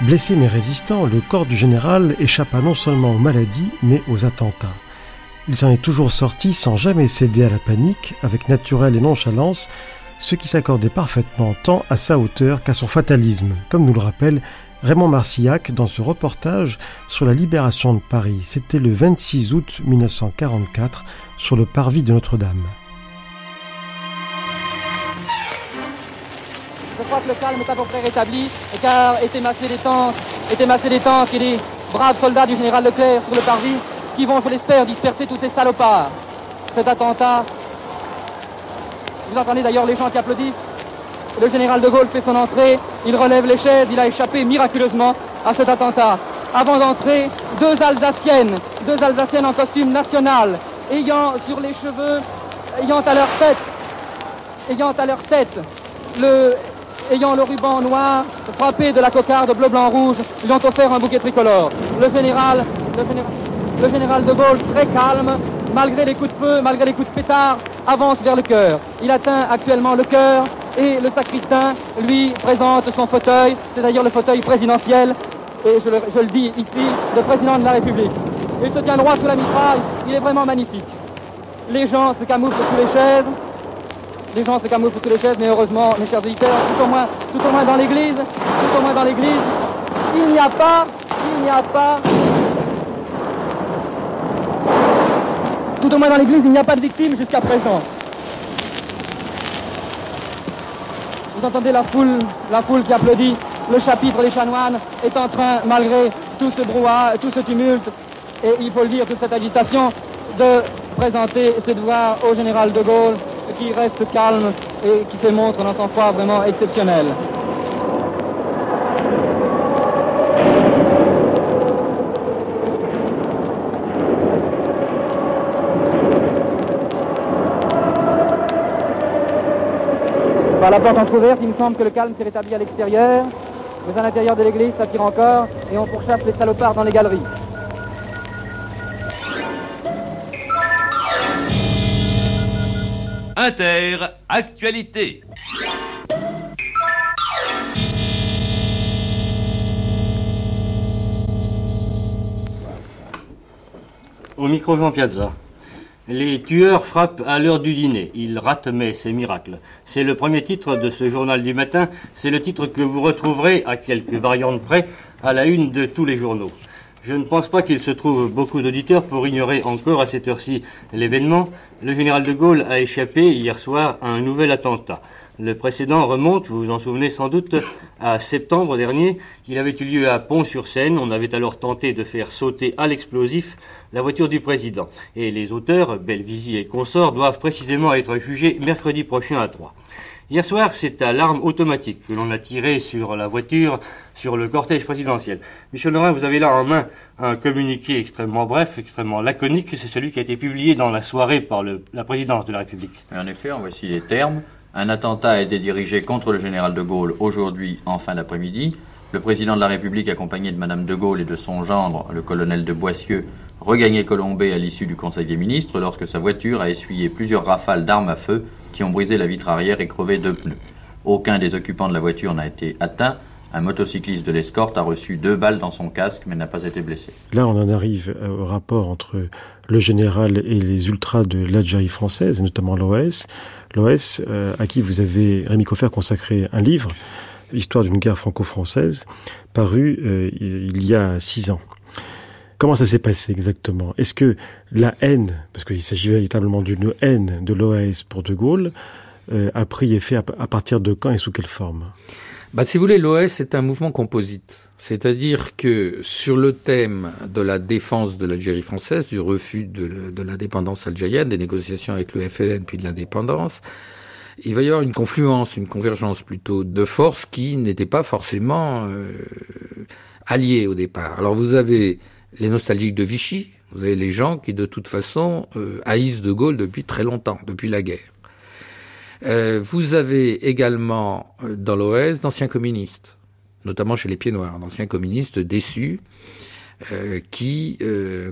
Blessé mais résistant, le corps du général échappa non seulement aux maladies, mais aux attentats. Il s'en est toujours sorti sans jamais céder à la panique, avec naturel et nonchalance, ce qui s'accordait parfaitement tant à sa hauteur qu'à son fatalisme, comme nous le rappelle Raymond Marcillac dans ce reportage sur la libération de Paris. C'était le 26 août 1944 sur le parvis de Notre-Dame. Que le calme est à peu près rétabli, car étaient massés des tanks, étaient massés des tanks et des braves soldats du général Leclerc sur le parvis qui vont, je l'espère, disperser tous ces salopards. Cet attentat, vous entendez d'ailleurs les gens qui applaudissent. Le général de Gaulle fait son entrée, il relève les chaises, il a échappé miraculeusement à cet attentat. Avant d'entrer, deux Alsaciennes, deux Alsaciennes en costume national, ayant sur les cheveux, ayant à leur tête, ayant à leur tête le ayant le ruban noir frappé de la cocarde bleu, blanc, rouge, lui ont offert un bouquet tricolore. Le général, de Gaulle, très calme, malgré les coups de feu, malgré les coups de pétard, avance vers le cœur. Il atteint actuellement le cœur et le sacristain lui présente son fauteuil, c'est d'ailleurs le fauteuil présidentiel, et je le, je le, dis ici, le président de la République. Il se tient droit sous la mitraille, il est vraiment magnifique. Les gens se camouflent sous les chaises, les gens se camouflent sous les chaises, mais heureusement, mes chers auditeurs, tout au moins, tout au moins dans l'église, tout au moins dans l'église, il n'y a pas, il n'y a pas, tout au moins dans l'église, il n'y a pas de victimes jusqu'à présent. Vous entendez la foule, la foule qui applaudit. Le chapitre des chanoines est en train, malgré tout ce brouhaha, tout ce tumulte, et il faut le dire, toute cette agitation, de présenter ses devoirs au général de Gaulle qui reste calme et qui se montre dans son foi vraiment exceptionnel. Par la porte entrouverte, il me semble que le calme s'est rétabli à l'extérieur, mais à l'intérieur de l'église, ça tire encore et on pourchasse les salopards dans les galeries. Inter Actualité. Au micro Jean Piazza. Les tueurs frappent à l'heure du dîner. Ils ratent, mais c'est miracle. C'est le premier titre de ce journal du matin. C'est le titre que vous retrouverez, à quelques variantes près, à la une de tous les journaux. Je ne pense pas qu'il se trouve beaucoup d'auditeurs pour ignorer encore à cette heure-ci l'événement. Le général de Gaulle a échappé hier soir à un nouvel attentat. Le précédent remonte, vous vous en souvenez sans doute, à septembre dernier. Il avait eu lieu à Pont-sur-Seine. On avait alors tenté de faire sauter à l'explosif la voiture du président. Et les auteurs, Belvisi et consorts, doivent précisément être jugés mercredi prochain à Troyes. Hier soir, c'est à l'arme automatique que l'on a tiré sur la voiture, sur le cortège présidentiel. Michel Laurin, vous avez là en main un communiqué extrêmement bref, extrêmement laconique. C'est celui qui a été publié dans la soirée par la présidence de la République. En effet, en voici les termes. Un attentat a été dirigé contre le général de Gaulle aujourd'hui en fin d'après-midi. Le président de la République, accompagné de Madame de Gaulle et de son gendre, le colonel de Boissieu, regagnait Colombay à l'issue du Conseil des ministres lorsque sa voiture a essuyé plusieurs rafales d'armes à feu qui ont brisé la vitre arrière et crevé deux pneus. Aucun des occupants de la voiture n'a été atteint. Un motocycliste de l'escorte a reçu deux balles dans son casque mais n'a pas été blessé. Là, on en arrive au rapport entre le général et les ultras de l'Algérie française, notamment l'OS. L'OS, euh, à qui vous avez, Rémi Coffer, consacré un livre, Histoire d'une guerre franco-française, paru euh, il y a six ans. Comment ça s'est passé exactement? Est-ce que la haine, parce qu'il s'agit véritablement d'une haine de l'OAS pour De Gaulle, euh, a pris effet à, partir de quand et sous quelle forme? Bah, si vous voulez, l'OS est un mouvement composite. C'est-à-dire que sur le thème de la défense de l'Algérie française, du refus de, de l'indépendance algérienne, des négociations avec le FLN puis de l'indépendance, il va y avoir une confluence, une convergence plutôt de forces qui n'étaient pas forcément euh, alliées au départ. Alors vous avez les nostalgiques de Vichy, vous avez les gens qui de toute façon euh, haïssent De Gaulle depuis très longtemps, depuis la guerre. Euh, vous avez également euh, dans l'OS d'anciens communistes, notamment chez les Pieds Noirs, d'anciens communistes déçus, qui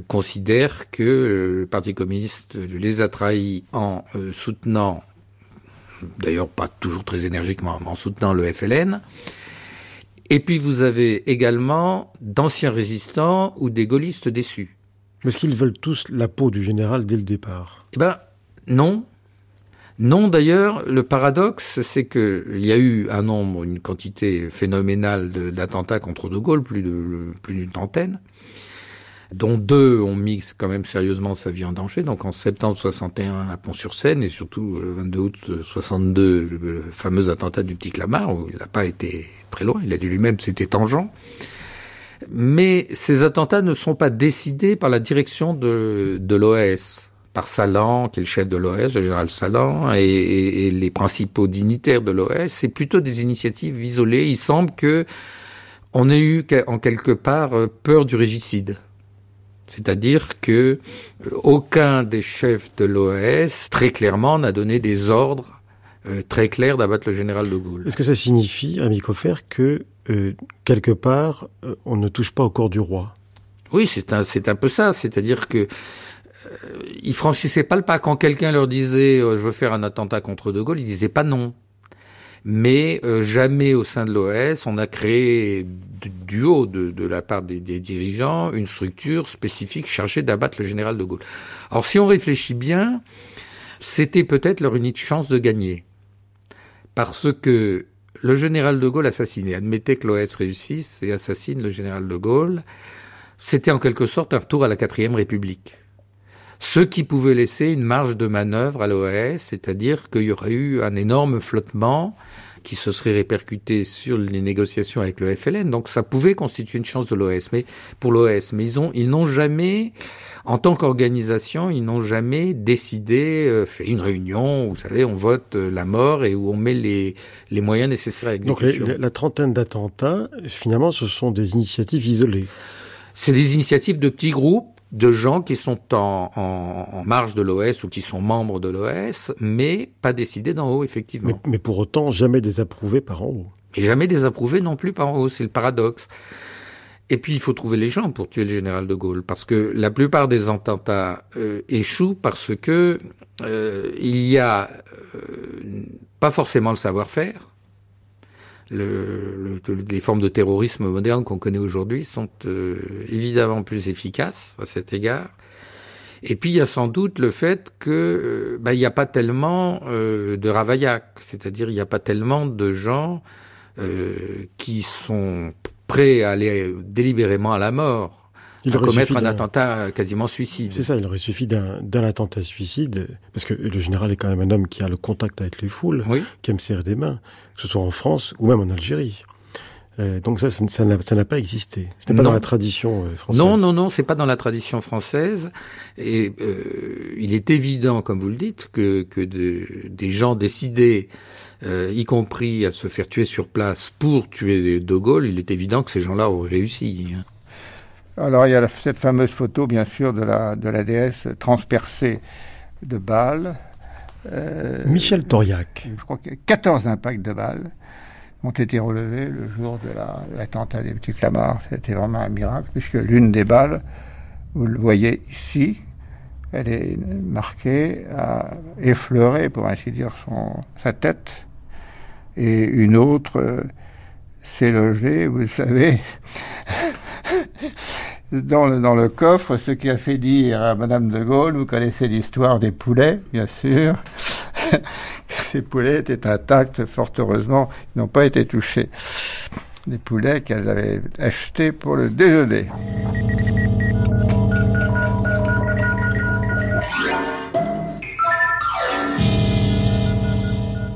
considèrent que le Parti communiste les a trahis en soutenant, d'ailleurs pas toujours très énergiquement, mais en soutenant le FLN. Et puis vous avez également d'anciens résistants ou des gaullistes déçus. Mais est-ce qu'ils veulent tous la peau du général dès le départ? Eh ben non, non, d'ailleurs, le paradoxe, c'est qu'il y a eu un nombre, une quantité phénoménale d'attentats contre De Gaulle, plus plus d'une trentaine, dont deux ont mis quand même sérieusement sa vie en danger. Donc en septembre 61 à Pont-sur-Seine et surtout le 22 août 62, le fameux attentat du petit Clamart, où il n'a pas été très loin, il a dit lui-même c'était tangent. Mais ces attentats ne sont pas décidés par la direction de, l'OAS par Salan, qui est le chef de l'OS, le général Salan, et, les principaux dignitaires de l'OS, c'est plutôt des initiatives isolées. Il semble que on ait eu en quelque part peur du régicide. C'est-à-dire que aucun des chefs de l'OS, très clairement, n'a donné des ordres euh, très clairs d'abattre le général de Gaulle. Est-ce que ça signifie, Ami Coffer, que euh, quelque part, euh, on ne touche pas au corps du roi? Oui, c'est un, c'est un peu ça. C'est-à-dire que ils franchissaient pas le pas. Quand quelqu'un leur disait euh, je veux faire un attentat contre De Gaulle, ils disaient pas non. Mais euh, jamais au sein de l'OS, on a créé du haut de, la part des, des, dirigeants une structure spécifique chargée d'abattre le général de Gaulle. Alors si on réfléchit bien, c'était peut-être leur unique chance de gagner. Parce que le général de Gaulle assassiné, admettez que l'OS réussisse et assassine le général de Gaulle, c'était en quelque sorte un retour à la quatrième république ce qui pouvait laisser une marge de manœuvre à l'OAS, c'est-à-dire qu'il y aurait eu un énorme flottement qui se serait répercuté sur les négociations avec le FLN. Donc ça pouvait constituer une chance de l'OAS, mais pour l'OAS. Mais ils ont, ils n'ont jamais, en tant qu'organisation, ils n'ont jamais décidé, euh, fait une réunion, où, vous savez, on vote euh, la mort et où on met les, les moyens nécessaires à l'exécution. Donc les, la trentaine d'attentats, finalement, ce sont des initiatives isolées. C'est des initiatives de petits groupes de gens qui sont en, en, en marge de l'OS ou qui sont membres de l'OS, mais pas décidés d'en haut, effectivement. Mais, mais, pour autant, jamais désapprouvés par en haut. Et jamais désapprouvés non plus par en haut, c'est le paradoxe. Et puis, il faut trouver les gens pour tuer le général de Gaulle, parce que la plupart des attentats euh, échouent parce que euh, il y a euh, pas forcément le savoir-faire, le, le, les formes de terrorisme moderne qu'on connaît aujourd'hui sont euh, évidemment plus efficaces à cet égard. Et puis il y a sans doute le fait que euh, bah, n'y a pas tellement euh, de ravaillac, c'est-à-dire il n'y a pas tellement de gens euh, qui sont prêts à aller délibérément à la mort. Il à commettre un attentat quasiment suicide. C'est ça, il aurait suffi d'un attentat suicide, parce que le général est quand même un homme qui a le contact avec les foules, oui. qui aime serrer des mains, que ce soit en France ou même en Algérie. Euh, donc ça, ça n'a pas existé. Ce n'est pas non. dans la tradition euh, française. Non, non, non, c'est pas dans la tradition française. Et euh, il est évident, comme vous le dites, que, que de, des gens décidés, euh, y compris à se faire tuer sur place pour tuer De Gaulle, il est évident que ces gens-là auraient réussi. Hein. Alors il y a cette fameuse photo, bien sûr, de la, de la déesse transpercée de balles. Euh, Michel Toriac. Je crois que 14 impacts de balles ont été relevés le jour de l'attentat la, des petits Clamart. C'était vraiment un miracle, puisque l'une des balles, vous le voyez ici, elle est marquée à effleurer, pour ainsi dire, son, sa tête, et une autre euh, s'est logée, vous le savez, (laughs) dans le, dans le coffre ce qui a fait dire à Madame de Gaulle, vous connaissez l'histoire des poulets, bien sûr. (laughs) Ces poulets étaient intacts, fort heureusement, ils n'ont pas été touchés. les poulets qu'elle avait achetés pour le déjeuner.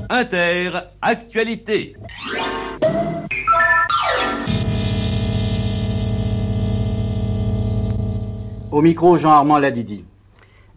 Inter, actualité. Au micro, Jean-Armand Ladidi.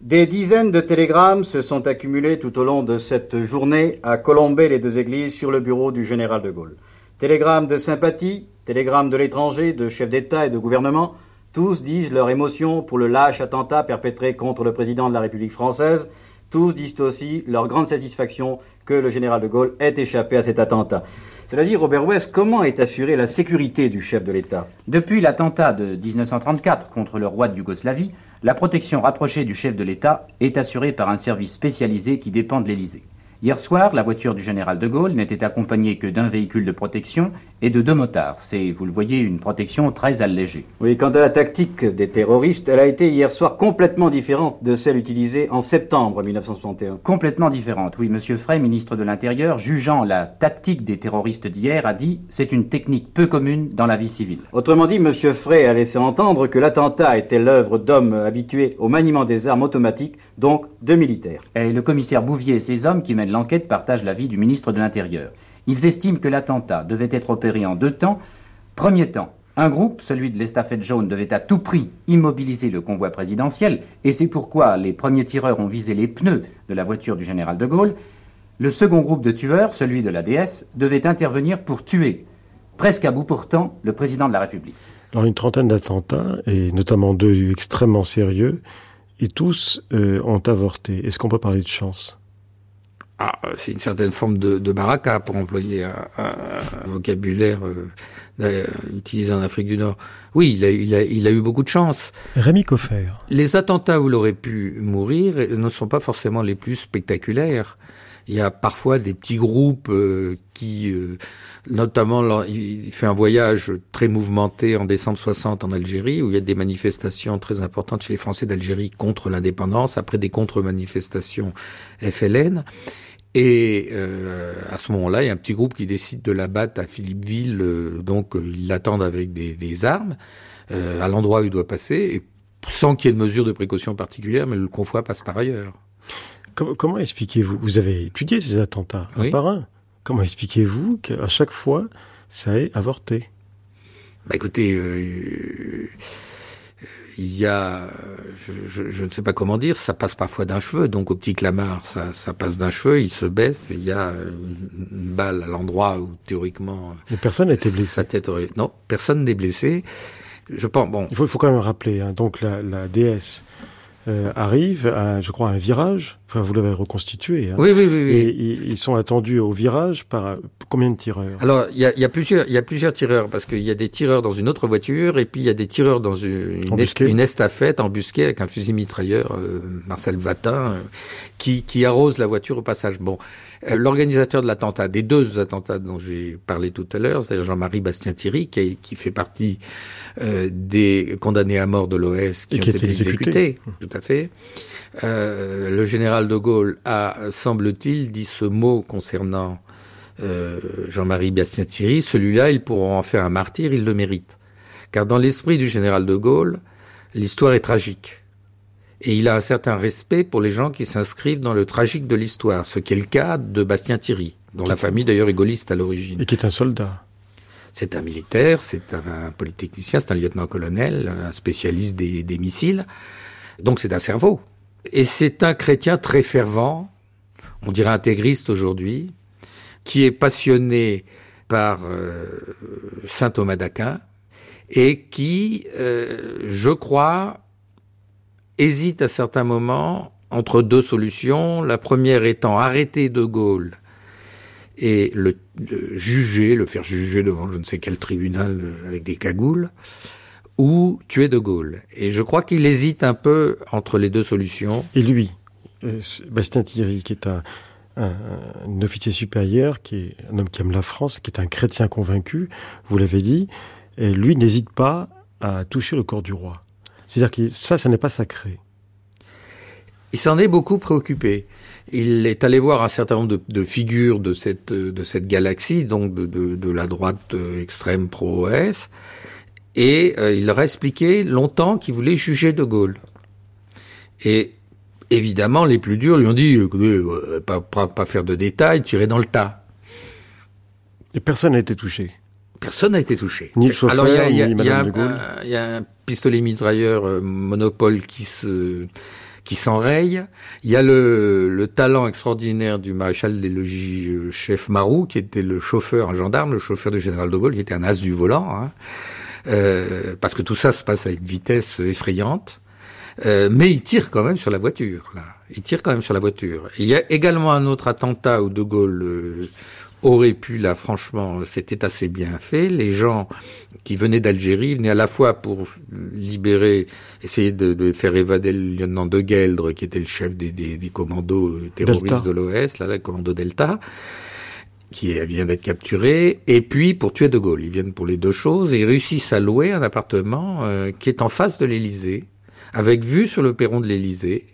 Des dizaines de télégrammes se sont accumulés tout au long de cette journée à colomber les deux églises sur le bureau du général de Gaulle. Télégrammes de sympathie, télégrammes de l'étranger, de chefs d'État et de gouvernement, tous disent leur émotion pour le lâche attentat perpétré contre le président de la République française, tous disent aussi leur grande satisfaction que le général de Gaulle ait échappé à cet attentat. Cela dit, Robert West, comment est assurée la sécurité du chef de l'État? Depuis l'attentat de 1934 contre le roi de Yougoslavie, la protection rapprochée du chef de l'État est assurée par un service spécialisé qui dépend de l'Élysée. Hier soir, la voiture du général de Gaulle n'était accompagnée que d'un véhicule de protection et de deux motards. C'est, vous le voyez, une protection très allégée. Oui, quant à la tactique des terroristes, elle a été hier soir complètement différente de celle utilisée en septembre 1961. Complètement différente, oui. Monsieur Frey, ministre de l'Intérieur, jugeant la tactique des terroristes d'hier, a dit c'est une technique peu commune dans la vie civile. Autrement dit, Monsieur Frey a laissé entendre que l'attentat était l'œuvre d'hommes habitués au maniement des armes automatiques, donc de militaires. Et le commissaire Bouvier et ses hommes qui mènent l'enquête partagent l'avis du ministre de l'Intérieur. Ils estiment que l'attentat devait être opéré en deux temps. Premier temps, un groupe, celui de l'estafette jaune, devait à tout prix immobiliser le convoi présidentiel, et c'est pourquoi les premiers tireurs ont visé les pneus de la voiture du général de Gaulle. Le second groupe de tueurs, celui de la DS, devait intervenir pour tuer, presque à bout pourtant, le président de la République. Alors une trentaine d'attentats, et notamment deux extrêmement sérieux, et tous euh, ont avorté. Est-ce qu'on peut parler de chance? Ah, c'est une certaine forme de, de baraka, pour employer un, un, un vocabulaire euh, utilisé en Afrique du Nord. Oui, il a, il, a, il a eu beaucoup de chance. Rémi Coffer. Les attentats où il aurait pu mourir ne sont pas forcément les plus spectaculaires. Il y a parfois des petits groupes euh, qui, euh, notamment, il fait un voyage très mouvementé en décembre 60 en Algérie, où il y a des manifestations très importantes chez les Français d'Algérie contre l'indépendance, après des contre-manifestations FLN. Et euh, à ce moment-là, il y a un petit groupe qui décide de l'abattre à Philippeville, euh, donc euh, ils l'attendent avec des, des armes à l'endroit où il doit passer, et sans qu'il y ait de mesures de précaution particulières, mais le convoi passe par ailleurs. Comment, comment expliquez-vous Vous avez étudié ces attentats un oui. par un. Comment expliquez-vous qu'à chaque fois, ça ait avorté? Bah écoutez, il y a, je, je, je, ne sais pas comment dire, ça passe parfois d'un cheveu. Donc au petit Clamart, ça, ça passe d'un cheveu, il se baisse et il y a une, balle à l'endroit où théoriquement. Mais personne n'a été blessé. Sa tête aurait... Non, personne n'est blessé. Je pense. Bon. Il faut, quand même rappeler. Hein, donc la, la DS euh, arrive à, je crois, un virage. Enfin, vous l'avez reconstitué. Hein, oui, oui, oui, oui. Et ils, ils sont attendus au virage par combien de tireurs? Alors, il y a, y a, plusieurs, il y a plusieurs tireurs parce qu'il y a des tireurs dans une autre voiture et puis il y a des tireurs dans une, une, est, une estafette embusquée avec un fusil mitrailleur, euh, Marcel Vatin, euh, qui, qui arrose la voiture au passage. Bon, l'organisateur de l'attentat, des deux attentats dont j'ai parlé tout à l'heure, c'est Jean-Marie Bastien-Thierry, qui, qui, fait partie euh, des condamnés à mort de l'OS qui, qui ont été exécutés. exécutés. Tout à fait. Euh, le général de Gaulle a, semble-t-il, dit ce mot concernant euh, Jean-Marie Bastien-Thierry. Celui-là, ils pourront en faire un martyr, il le mérite. Car dans l'esprit du général de Gaulle, l'histoire est tragique. Et il a un certain respect pour les gens qui s'inscrivent dans le tragique de l'histoire, ce qui est le cas de Bastien-Thierry, dont la famille d'ailleurs est gaulliste à l'origine. Et qui est un soldat. C'est un militaire, c'est un, un polytechnicien, c'est un lieutenant-colonel, un spécialiste des, des missiles. Donc c'est un cerveau. Et c'est un chrétien très fervent, on dirait intégriste aujourd'hui, qui est passionné par euh, saint Thomas d'Aquin et qui, euh, je crois, hésite à certains moments entre deux solutions. La première étant arrêter De Gaulle et le, juger, le faire juger devant je ne sais quel tribunal avec des cagoules, ou tuer De Gaulle. Et je crois qu'il hésite un peu entre les deux solutions. Et lui, euh, Bastien Thierry, qui est un, officier supérieur, qui est un homme qui aime la France, qui est un chrétien convaincu, vous l'avez dit, lui n'hésite pas à toucher le corps du roi. C'est-à-dire que ça, ça n'est pas sacré. Il s'en est beaucoup préoccupé. Il est allé voir un certain nombre de, de figures de cette, de cette galaxie, donc de, de, de la droite extrême pro-OS, et euh, il leur a expliqué longtemps qu'il voulait juger De Gaulle. Et Évidemment, les plus durs lui ont dit, écoutez, euh, pas, pas, pas faire de détails, tirer dans le tas. Et personne n'a été touché. Personne n'a été touché. Ni le chauffeur, Alors, il y a, il y a- ni il y a Madame de Gaulle. y a pistolet mitrailleur euh, monopole qui se qui s'enraye. Il y a le, le talent extraordinaire du maréchal des logis euh, chef Marou, qui était le chauffeur, un gendarme, le chauffeur du général de Gaulle, qui était un as du volant, hein. Euh, parce que tout ça se passe à une vitesse effrayante. Euh, mais il tire quand même sur la voiture. Il tire quand même sur la voiture. Il y a également un autre attentat où De Gaulle aurait pu, là, franchement, c'était assez bien fait. Les gens qui venaient d'Algérie venaient à la fois pour libérer, essayer de, de faire évader le lieutenant de Gueldre, qui était le chef des, des, des commandos euh, terroristes Delta. de l'OS, là, le commando Delta, qui vient d'être capturé, et puis pour tuer De Gaulle. Ils viennent pour les deux choses, et ils réussissent à louer un appartement euh, qui est en face de l'Élysée, avec vue sur le perron de l'Élysée,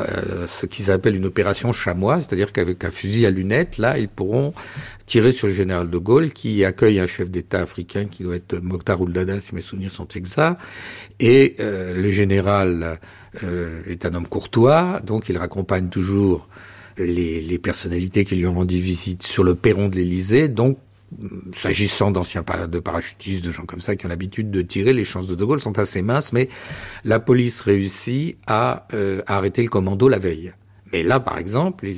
euh, ce qu'ils appellent une opération chamois, c'est-à-dire qu'avec un fusil à lunettes, là, ils pourront tirer sur le général de Gaulle, qui accueille un chef d'État africain qui doit être Mokhtar Ould-Daddah, si mes souvenirs sont exacts, et euh, le général euh, est un homme courtois, donc il raccompagne toujours les, les personnalités qui lui ont rendu visite sur le perron de l'Élysée, donc S'agissant d'anciens de parachutistes, de gens comme ça qui ont l'habitude de tirer, les chances de De Gaulle sont assez minces, mais la police réussit à, euh, arrêter le commando la veille. Mais là, par exemple, il,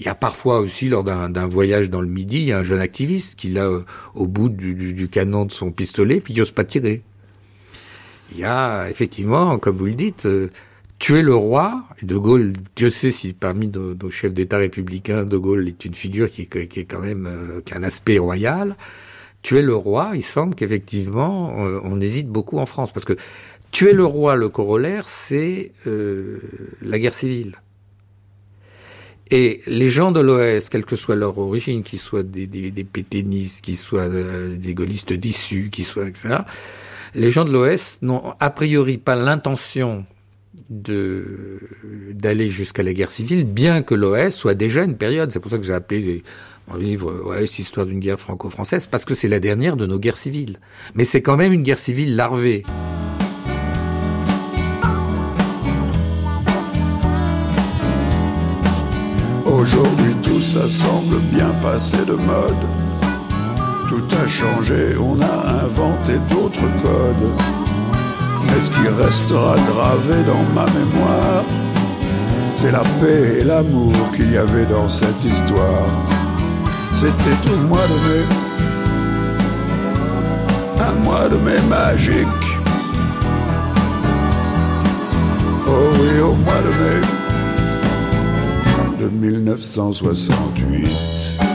y a parfois aussi, lors d'un voyage dans le Midi, a un jeune activiste qui l'a euh, au bout du, du- du canon de son pistolet, puis il n'ose pas tirer. Il y a effectivement, comme vous le dites, euh, tuer le roi. De Gaulle, Dieu sait si parmi nos, chefs d'État républicains, De Gaulle est une figure qui, est- quand même euh, qui a un aspect royal. Tuer le roi, il semble qu'effectivement, euh, on hésite beaucoup en France parce que tuer le roi, le corollaire, c'est euh, la guerre civile. Et les gens de l'OS, quelle que soit leur origine, qu'ils soient des, des, des qu'ils soient des gaullistes d'issue, qu'ils soient, etc., les gens de l'OS n'ont a priori pas l'intention d'aller jusqu'à la guerre civile, bien que l'OS soit déjà une période. C'est pour ça que j'ai appelé mon livre OS Histoire d'une guerre franco-française, parce que c'est la dernière de nos guerres civiles. Mais c'est quand même une guerre civile larvée. Aujourd'hui tout ça semble bien passer de mode. Tout a changé, on a inventé d'autres codes. Mais ce qui restera gravé dans ma mémoire, c'est la paix et l'amour qu'il y avait dans cette histoire. C'était au mois de mai, un mois de mai magique. Oh oui, au mois de mai de 1968.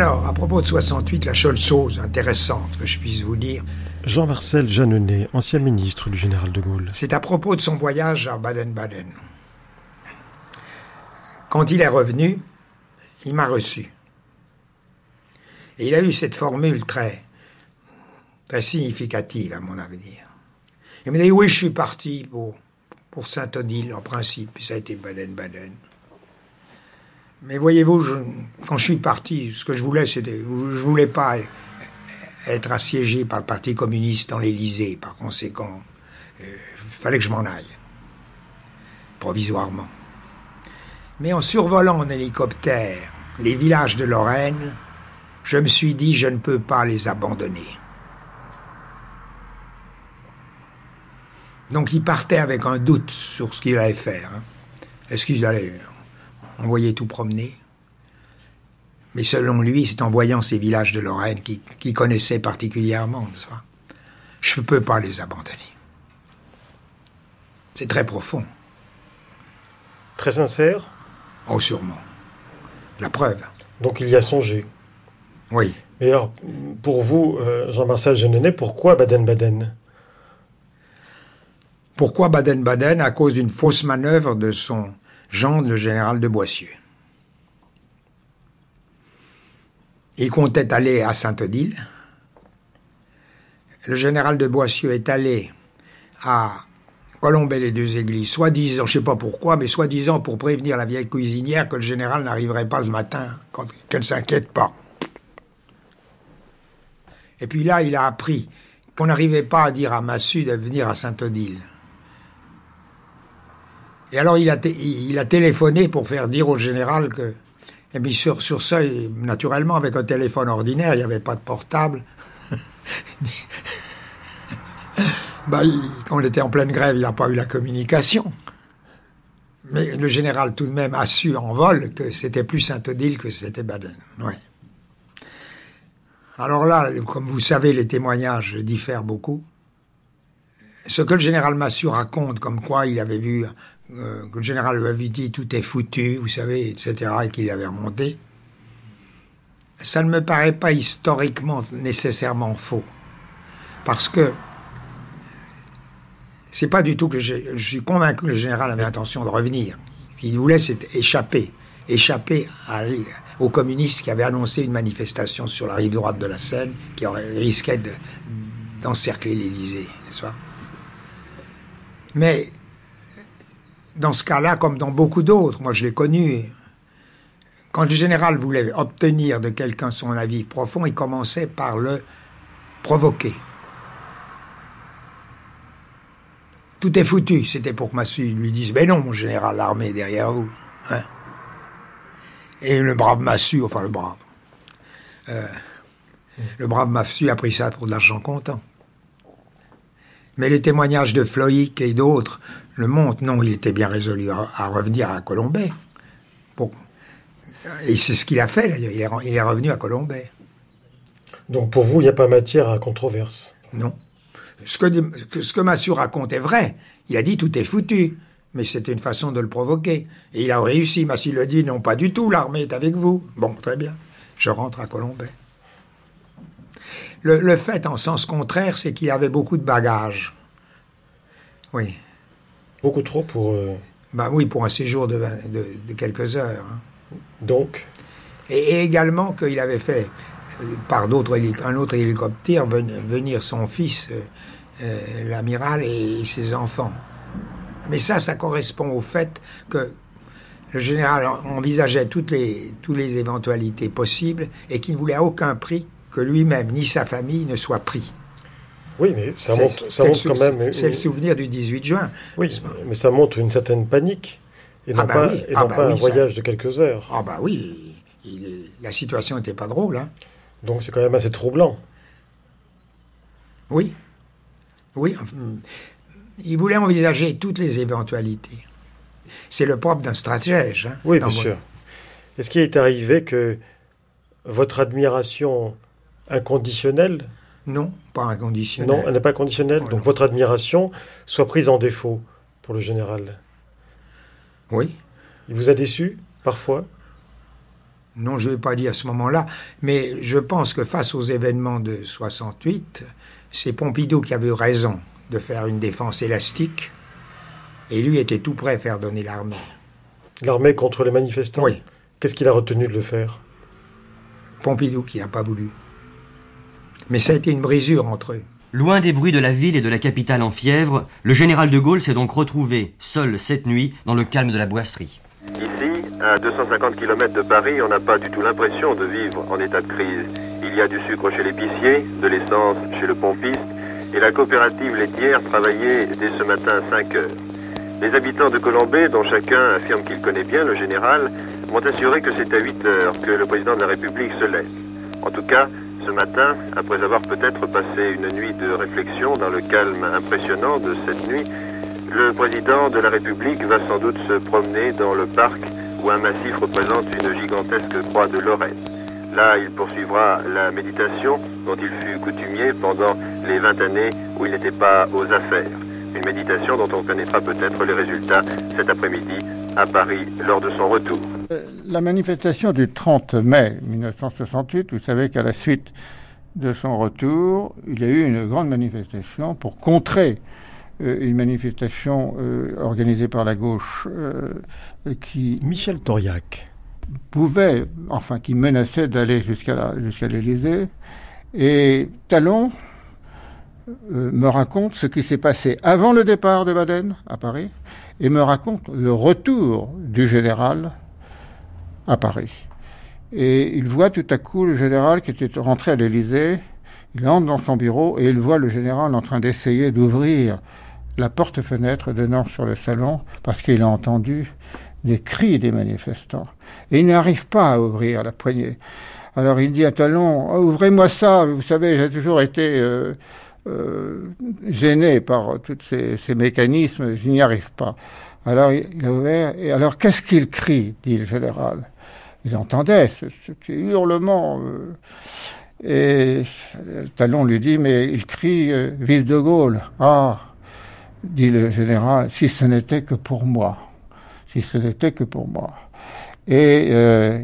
Alors, à propos de 68, la seule chose intéressante que je puisse vous dire, Jean-Marcel Jeanneney, ancien ministre du général de Gaulle. c'est à propos de son voyage à Baden-Baden. Quand il est revenu, il m'a reçu. Et il a eu cette formule très, très significative à mon avenir. Il m'a dit oui, je suis parti pour, pour Saint-Odile en principe, puis ça a été Baden-Baden. Mais voyez-vous, quand je suis parti, ce que je voulais, c'était, je voulais pas être assiégé par le Parti communiste dans l'Élysée. Par conséquent, il fallait que je m'en aille, provisoirement. Mais en survolant en hélicoptère les villages de Lorraine, je me suis dit, je ne peux pas les abandonner. Donc il partait avec un doute sur ce qu'il allait faire. hein. Est-ce qu'il allait envoyer tout promener Mais selon lui, c'est en voyant ces villages de Lorraine qu'il connaissait particulièrement, je ne peux pas les abandonner. C'est très profond. Très sincère? Oh, sûrement. La preuve. Donc il y a songé. Oui. Et alors, pour vous, euh, Jean-Marcel Jeanneney, pourquoi Baden-Baden? Pourquoi Baden-Baden? À cause d'une fausse manœuvre de son gendre, le général de Boissieu. Il comptait aller à Sainte-Odile. Le général de Boissieu est allé à Colombay les deux églises, soi-disant, je sais pas pourquoi, mais soi-disant pour prévenir la vieille cuisinière que le général n'arriverait pas le matin, qu'elle s'inquiète pas. Et puis là, il a appris qu'on n'arrivait pas à dire à Massu de venir à Saint-Odile. Et alors il a, il a téléphoné pour faire dire au général que... Et puis sur, sur ça, naturellement, avec un téléphone ordinaire, il n'y avait pas de portable. (laughs) bah, il- quand on était en pleine grève, il n'a pas eu la communication. Mais le général tout de même a su en vol que c'était plus Saint-Odile que c'était Baden. Ouais. Alors là, comme vous savez, les témoignages diffèrent beaucoup. Ce que le général Massu raconte, comme quoi il avait vu, euh, que le général lui avait dit tout est foutu, vous savez, etc., et qu'il avait remonté, ça ne me paraît pas historiquement nécessairement faux. Parce que c'est pas du tout que je, je suis convaincu que le général avait intention de revenir. Ce qu'il voulait, c'était échapper. Échapper aux communistes qui avaient annoncé une manifestation sur la rive droite de la Seine qui aurait risqué de- d'encercler l'Élysée, Mais dans ce cas-là, comme dans beaucoup d'autres, moi je l'ai connu, quand le général voulait obtenir de quelqu'un son avis profond, il commençait par le provoquer. Tout est foutu. C'était pour que Massu lui dise Ben non, mon général, l'armée est derrière vous. Hein Et le brave Massu, enfin le brave. euh, le brave Massu a pris ça pour de l'argent comptant. Mais les témoignages de Floïc et d'autres le montrent. Non, il était bien résolu à, à revenir à Colombay. Et c'est ce qu'il a fait, d'ailleurs. Il est, re- il est revenu à Colombay. Donc pour vous, il n'y a pas matière à controverse? Non. Ce que, ce que Massu raconte est vrai. Il a dit tout est foutu. Mais c'était une façon de le provoquer. Et il a réussi. Massu le dit non, pas du tout, l'armée est avec vous. Bon, très bien. Je rentre à Colombay. Le, le fait en sens contraire, c'est qu'il avait beaucoup de bagages. Oui. Beaucoup trop pour. euh, Bah oui, pour un séjour de, vingt- de- de quelques heures. hein. Donc, Et, et également qu'il avait fait, euh, par d'autres un autre hélicoptère, ven- venir son fils, euh, l'amiral, et, et ses enfants. Mais ça, ça correspond au fait que le général en- envisageait toutes les, toutes les éventualités possibles et qu'il ne voulait à aucun prix que lui-même ni sa famille ne soient pris. oui, mais ça montre, ça montre quand même. C'est le une- souvenir du 18 juin. Oui, mais ça montre une certaine panique. Et non Ah bah pas, oui, et ah non bah pas oui, un ça- voyage de quelques heures. Ah bah oui, il- la situation n'était pas drôle. Hein. Donc c'est quand même assez troublant. Oui. Oui. enfin, Il voulait envisager toutes les éventualités. C'est le propre d'un stratège. hein, Oui, bien sûr. Est-ce qu'il est arrivé que votre admiration inconditionnelle Non, pas inconditionnelle. Non, elle n'est pas conditionnelle. donc votre admiration soit prise en défaut pour le général. Oui. Il vous a déçu, parfois Non, je ne vais pas dire à ce moment-là, mais je pense que face aux événements de 68, c'est Pompidou qui avait eu raison de faire une défense élastique, et lui était tout prêt à faire donner l'armée. L'armée contre les manifestants Oui. Qu'est-ce qu'il a retenu de le faire? Pompidou qui n'a pas voulu. Mais ça a été une brisure entre eux. Loin des bruits de la ville et de la capitale en fièvre, le général de Gaulle s'est donc retrouvé, seul cette nuit, dans le calme de la boisserie. Ici, à 250 km de Paris, on n'a pas du tout l'impression de vivre en état de crise. Il y a du sucre chez l'épicier, de l'essence chez le pompiste, et la coopérative laitière travaillait dès ce matin à 5 heures. Les habitants de Colombay, dont chacun affirme qu'il connaît bien le général, m'ont assuré que c'est à 8 heures que le président de la République se lève. En tout cas, ce matin, après avoir peut-être passé une nuit de réflexion dans le calme impressionnant de cette nuit, le président de la République va sans doute se promener dans le parc où un massif représente une gigantesque croix de Lorraine. Là, il poursuivra la méditation dont il fut coutumier pendant les 20 années où il n'était pas aux affaires. Une méditation dont on connaîtra peut-être les résultats cet après-midi à Paris lors de son retour. Euh, La manifestation du 30 mai 1968, vous savez qu'à la suite de son retour, il y a eu une grande manifestation pour contrer euh, une manifestation euh, organisée par la gauche euh, qui... Michel Toriac. Pouvait, enfin qui menaçait d'aller jusqu'à la- jusqu'à l'Élysée. Et Talon euh, me raconte ce qui s'est passé avant le départ de Baden à Paris et me raconte le retour du général à Paris. Et il voit tout à coup le général qui était rentré à l'Élysée, il entre dans son bureau et il voit le général en train d'essayer d'ouvrir la porte-fenêtre donnant sur le salon parce qu'il a entendu des cris des manifestants. Et il n'arrive pas à ouvrir la poignée. Alors il dit à Talon, oh, ouvrez-moi ça, vous savez, j'ai toujours été euh, gêné par tous ces, mécanismes, je n'y arrive pas. Alors il a ouvert, et alors qu'est-ce qu'il crie dit le général. Il entendait ce, ce hurlement. Euh, et Talon lui dit, mais il crie euh, Vive de Gaulle. Ah, dit le général, si ce n'était que pour moi. Si ce n'était que pour moi. Et euh,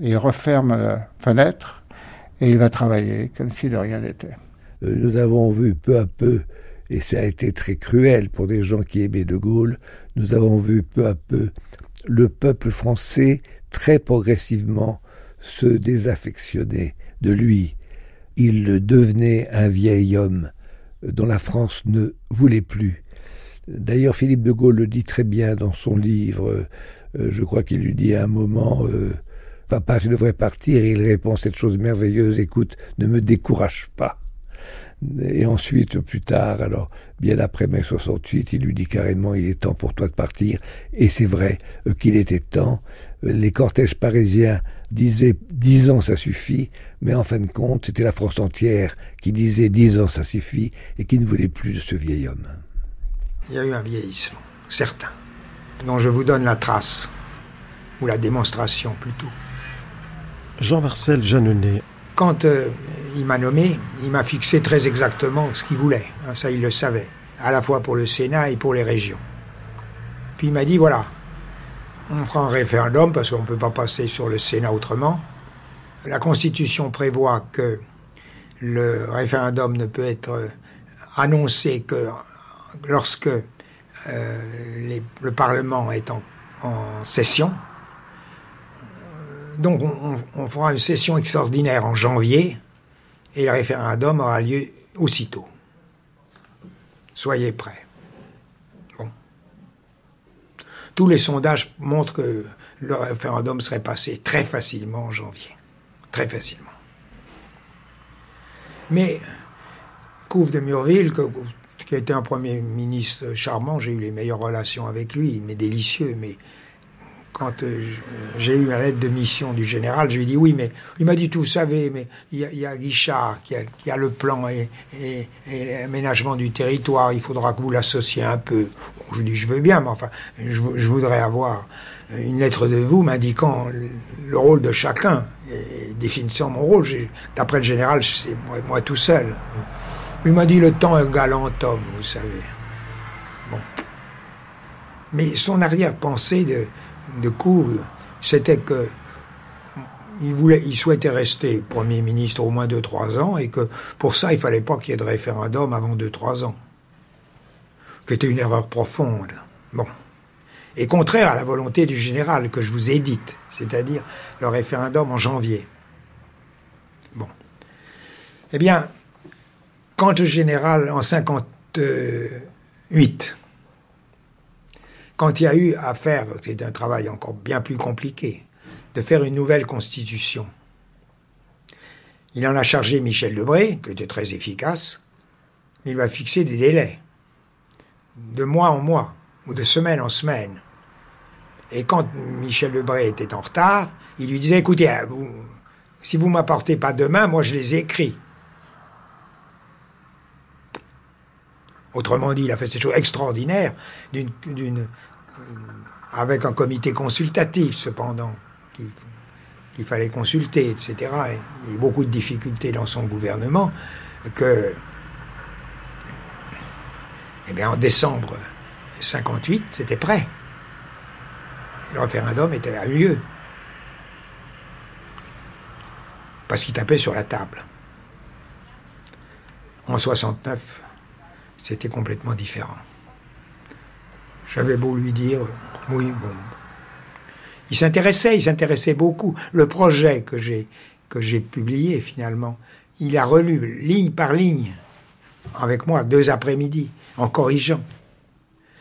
il referme la fenêtre et il va travailler comme si de rien n'était. Euh, nous avons vu peu à peu, et ça a été très cruel pour des gens qui aimaient De Gaulle, nous avons vu peu à peu le peuple français très progressivement se désaffectionner de lui. Il devenait un vieil homme dont la France ne voulait plus. D'ailleurs, Philippe de Gaulle le dit très bien dans son livre. Euh, je crois qu'il lui dit à un moment euh, Papa, je devrais partir. Il répond cette chose merveilleuse Écoute, ne me décourage pas. Et ensuite, plus tard, alors, bien après mai 68, il lui dit carrément il est temps pour toi de partir. Et c'est vrai euh, qu'il était temps. Les cortèges parisiens disaient dix ans ça suffit, mais en fin de compte, c'était la France entière qui disait dix ans ça suffit et qui ne voulait plus de ce vieil homme. Il y a eu un vieillissement, certain, dont je vous donne la trace, ou la démonstration plutôt. Jean-Marcel Jeanneney. Quand euh, il m'a nommé, il m'a fixé très exactement ce qu'il voulait. Hein, ça, il le savait, à la fois pour le Sénat et pour les régions. Puis il m'a dit voilà, on fera un référendum parce qu'on ne peut pas passer sur le Sénat autrement. La Constitution prévoit que le référendum ne peut être euh, annoncé que lorsque euh, le Parlement est en session. Donc on, fera une session extraordinaire en janvier et le référendum aura lieu aussitôt. Soyez prêts. Bon. Tous les sondages montrent que le référendum serait passé très facilement en janvier. Très facilement. Mais Couve de Murville, qui a été un premier ministre charmant. J'ai eu les meilleures relations avec lui, mais délicieux. Mais quand euh, j'ai eu la lettre de mission du général, je lui ai dit oui, mais il m'a dit, tout, vous savez, mais il y, a Guichard qui a, a le plan et, l'aménagement du territoire, il faudra que vous l'associez un peu. Je lui dis, je veux bien, mais enfin, je, je voudrais avoir une lettre de vous m'indiquant le rôle de chacun et définissant mon rôle. D'après le général, c'est moi, moi tout seul. Il m'a dit le temps est un galant homme, vous savez. Bon. Mais son arrière-pensée de, de coup, c'était que il, voulait, il souhaitait rester Premier ministre au moins 2-3 ans et que pour ça, il fallait pas qu'il y ait de référendum avant 2-3 ans. C'était une erreur profonde. Bon. Et contraire à la volonté du général que je vous ai dite, c'est-à-dire le référendum en janvier. Bon. Eh bien, quand le général, en 58, quand il y a eu à faire, c'est un travail encore bien plus compliqué, de faire une nouvelle constitution, il en a chargé Michel Debré, qui était très efficace, mais il va fixer des délais, de mois en mois, ou de semaine en semaine. Et quand Michel Debré était en retard, il lui disait, écoutez, vous, si vous m'apportez pas demain, moi je les ai écrits. Autrement dit, il a fait cette chose extraordinaire, d'une, avec un comité consultatif cependant, qu'il, fallait consulter, etc. Et beaucoup de difficultés dans son gouvernement, que, eh bien, en décembre 58, c'était prêt. Le référendum était à eu lieu. Parce qu'il tapait sur la table. En 69, c'était complètement différent. J'avais beau lui dire, oui, bon. Il s'intéressait, il s'intéressait beaucoup. Le projet que j'ai, que j'ai publié, finalement, il a relu ligne par ligne avec moi deux après-midi en corrigeant.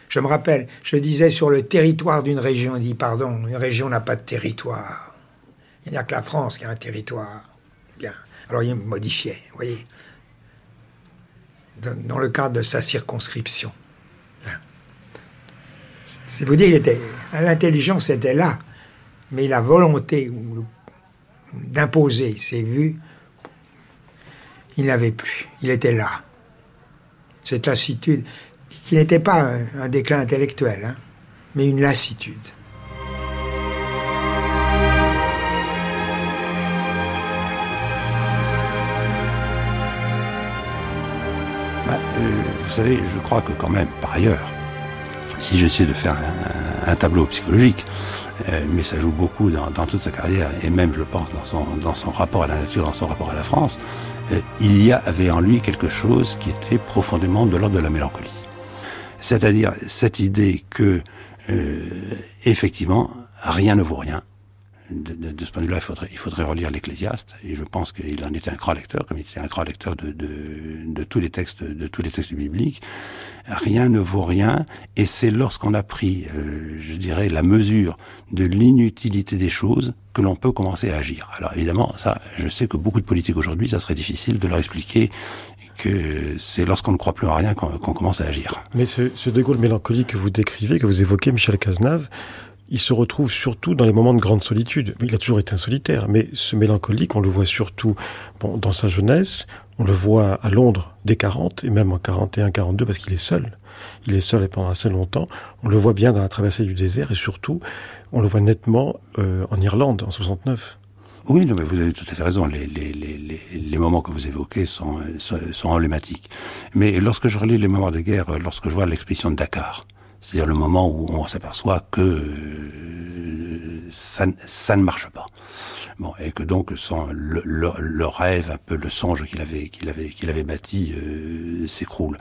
Je me rappelle, je disais sur le territoire d'une région, il dit pardon, une région n'a pas de territoire. Il n'y a que la France qui a un territoire. Bien. Alors il modifiait, vous voyez, dans le cadre de sa circonscription. C'est vous dire, il était, l'intelligence était là, mais la volonté d'imposer ses vues, il n'avait plus. Il était là. Cette lassitude, qui n'était pas un, un déclin intellectuel, hein, mais une lassitude. Bah, euh, vous savez, je crois que quand même, par ailleurs, si j'essaie de faire un, tableau psychologique, euh, mais ça joue beaucoup dans, dans, toute sa carrière, et même, je pense, dans son, dans son rapport à la nature, dans son rapport à la France, euh, il y avait en lui quelque chose qui était profondément de l'ordre de la mélancolie. C'est-à-dire cette idée que, euh, effectivement, rien ne vaut rien, de, de, de, ce point de vue-là, il faudrait, il faudrait relire l'Ecclésiaste, et je pense qu'il en était un grand lecteur, comme il était un grand lecteur de, de, tous les textes, de tous les textes bibliques. Rien ne vaut rien, et c'est lorsqu'on a pris, euh, je dirais, la mesure de l'inutilité des choses que l'on peut commencer à agir. Alors évidemment, ça, je sais que beaucoup de politiques aujourd'hui, ça serait difficile de leur expliquer que c'est lorsqu'on ne croit plus en rien qu'on qu commence à agir. Mais ce, ce De Gaulle mélancolique que vous décrivez, que vous évoquez, Michel Cazenave, il se retrouve surtout dans les moments de grande solitude. Il a toujours été un solitaire, mais ce mélancolique, on le voit surtout bon, dans sa jeunesse, on le voit à Londres dès 40, et même en 41, 42, parce qu'il est seul. Il est seul et pendant assez longtemps. On le voit bien dans la traversée du désert, et surtout, on le voit nettement euh, en Irlande, en 69. Oui, non, mais vous avez tout à fait raison. Les, les, les, les moments que vous évoquez sont, sont, sont emblématiques. Mais lorsque je relis les mémoires de guerre, lorsque je vois l'expédition de Dakar, c'est-à-dire le moment où on s'aperçoit que euh, ça, ne marche pas. Bon, et que donc le, le, le rêve, un peu le songe qu'il avait, qu'il avait, qu'il avait bâti euh, s'écroule.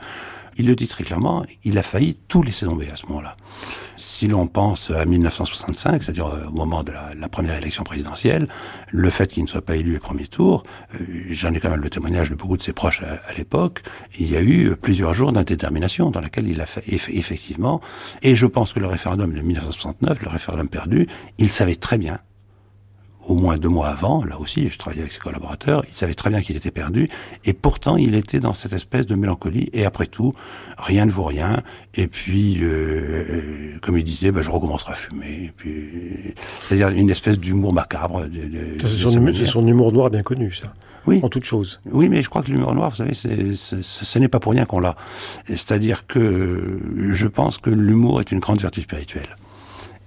Il le dit très clairement, il a failli tout laisser tomber à ce moment-là. Si l'on pense à 1965, c'est-à-dire au moment de la, première élection présidentielle, le fait qu'il ne soit pas élu au premier tour, euh, j'en ai quand même le témoignage de beaucoup de ses proches à, à l'époque, il y a eu plusieurs jours d'indétermination dans laquelle il a fait effectivement, et je pense que le référendum de 1969, le référendum perdu, il savait très bien au moins deux mois avant, là aussi, je travaillais avec ses collaborateurs, il savait très bien qu'il était perdu, et pourtant il était dans cette espèce de mélancolie, et après tout, rien ne vaut rien, et puis, euh, comme il disait, ben, je recommencerai à fumer, c'est-à-dire une espèce d'humour macabre. De, de, c'est son, hum, son, humour noir bien connu, ça. Oui. En toute chose. Oui, mais je crois que l'humour noir, vous savez, c'est, ce n'est pas pour rien qu'on l'a. C'est-à-dire que je pense que l'humour est une grande vertu spirituelle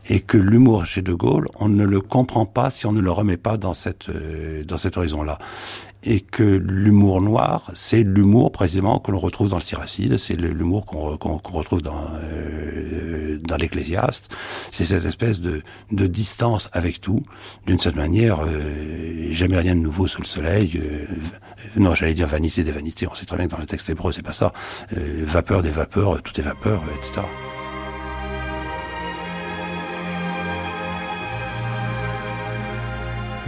et que l'humour chez De Gaulle, on ne le comprend pas si on ne le remet pas dans cette euh, dans cet horizon-là. Et que l'humour noir, c'est l'humour précisément que l'on retrouve dans le Siracide, c'est l'humour qu'on qu qu retrouve dans euh, dans l'Ecclésiaste. C'est cette espèce de, de distance avec tout, d'une certaine manière, euh, jamais rien de nouveau sous le soleil. Euh, non, j'allais dire vanité des vanités. On sait très bien que dans le texte hébreu, c'est pas ça. Euh, vapeur des vapeurs, tout est vapeur, etc.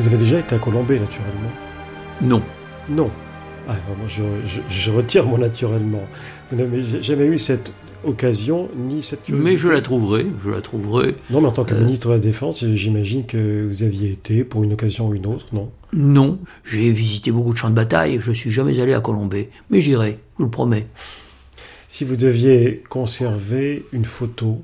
Vous avez déjà été à Colombay, naturellement Non. Non. Ah, moi, je, je, je, retire mon naturellement. Vous n'avez jamais eu cette occasion ni cette curiosité. Mais je la trouverai, je la trouverai. Non, mais en tant que euh... ministre de la Défense, j'imagine que vous aviez été pour une occasion ou une autre, non? Non, j'ai visité beaucoup de champs de bataille, je suis jamais allé à Colombay, mais j'irai, je vous le promets. Si vous deviez conserver une photo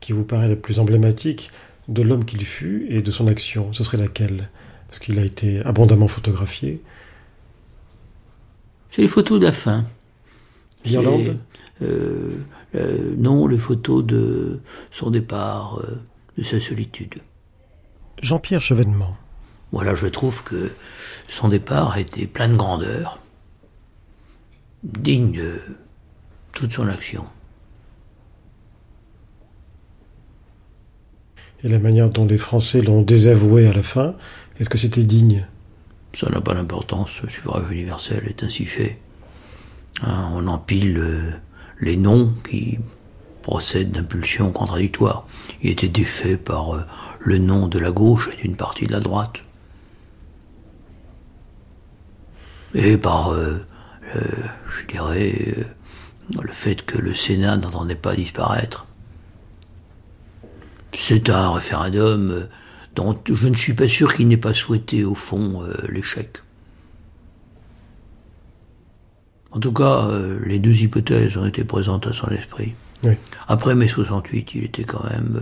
qui vous paraît la plus emblématique de l'homme qu'il fut et de son action, ce serait laquelle? Parce qu'il a été abondamment photographié. C'est les photos de la fin. L'Irlande euh, euh, Non, les photos de son départ, euh, de sa solitude. Jean-Pierre Chevènement. Voilà, je trouve que son départ a été plein de grandeur, digne de toute son action. Et la manière dont les Français l'ont désavoué à la fin, est-ce que c'était digne? Ça n'a pas d'importance, le suffrage universel est ainsi fait. Hein, on empile euh, les noms qui procèdent d'impulsions contradictoires. Il était défait par euh, le nom de la gauche et d'une partie de la droite. Et par euh, je dirais, le fait que le Sénat n'entendait pas disparaître. C'est un référendum dont je ne suis pas sûr qu'il n'ait pas souhaité, au fond, l'échec. En tout cas, les deux hypothèses ont été présentes à son esprit. Après mai 68, il était quand même,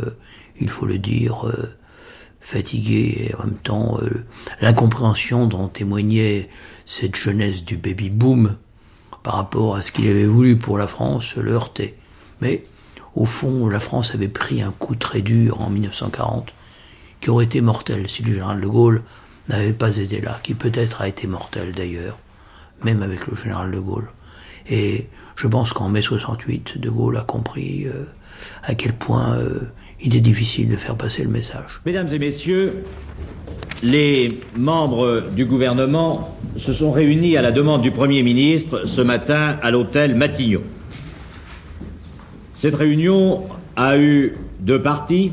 il faut le dire, fatigué et en même temps euh, l'incompréhension dont témoignait cette jeunesse du baby boom par rapport à ce qu'il avait voulu pour la France le heurtait. Mais au fond, la France avait pris un coup très dur en 1940 qui aurait été mortel si le général de Gaulle n'avait pas été là, qui peut-être a été mortel d'ailleurs, même avec le général de Gaulle. Et je pense qu'en mai 68, de Gaulle a compris euh, à quel point euh, il est difficile de faire passer le message. Mesdames et messieurs, les membres du gouvernement se sont réunis à la demande du Premier ministre ce matin à l'hôtel Matignon. Cette réunion a eu deux parties.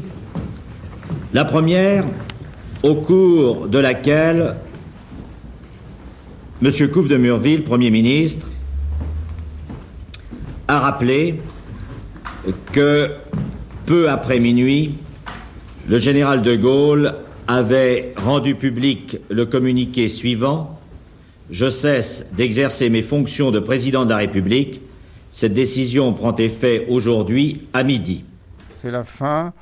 La première, au cours de laquelle M. Couve de Murville, Premier ministre, a rappelé que peu après minuit, le général de Gaulle avait rendu public le communiqué suivant Je cesse d'exercer mes fonctions de président de la République. Cette décision prend effet aujourd'hui à midi. C'est la fin.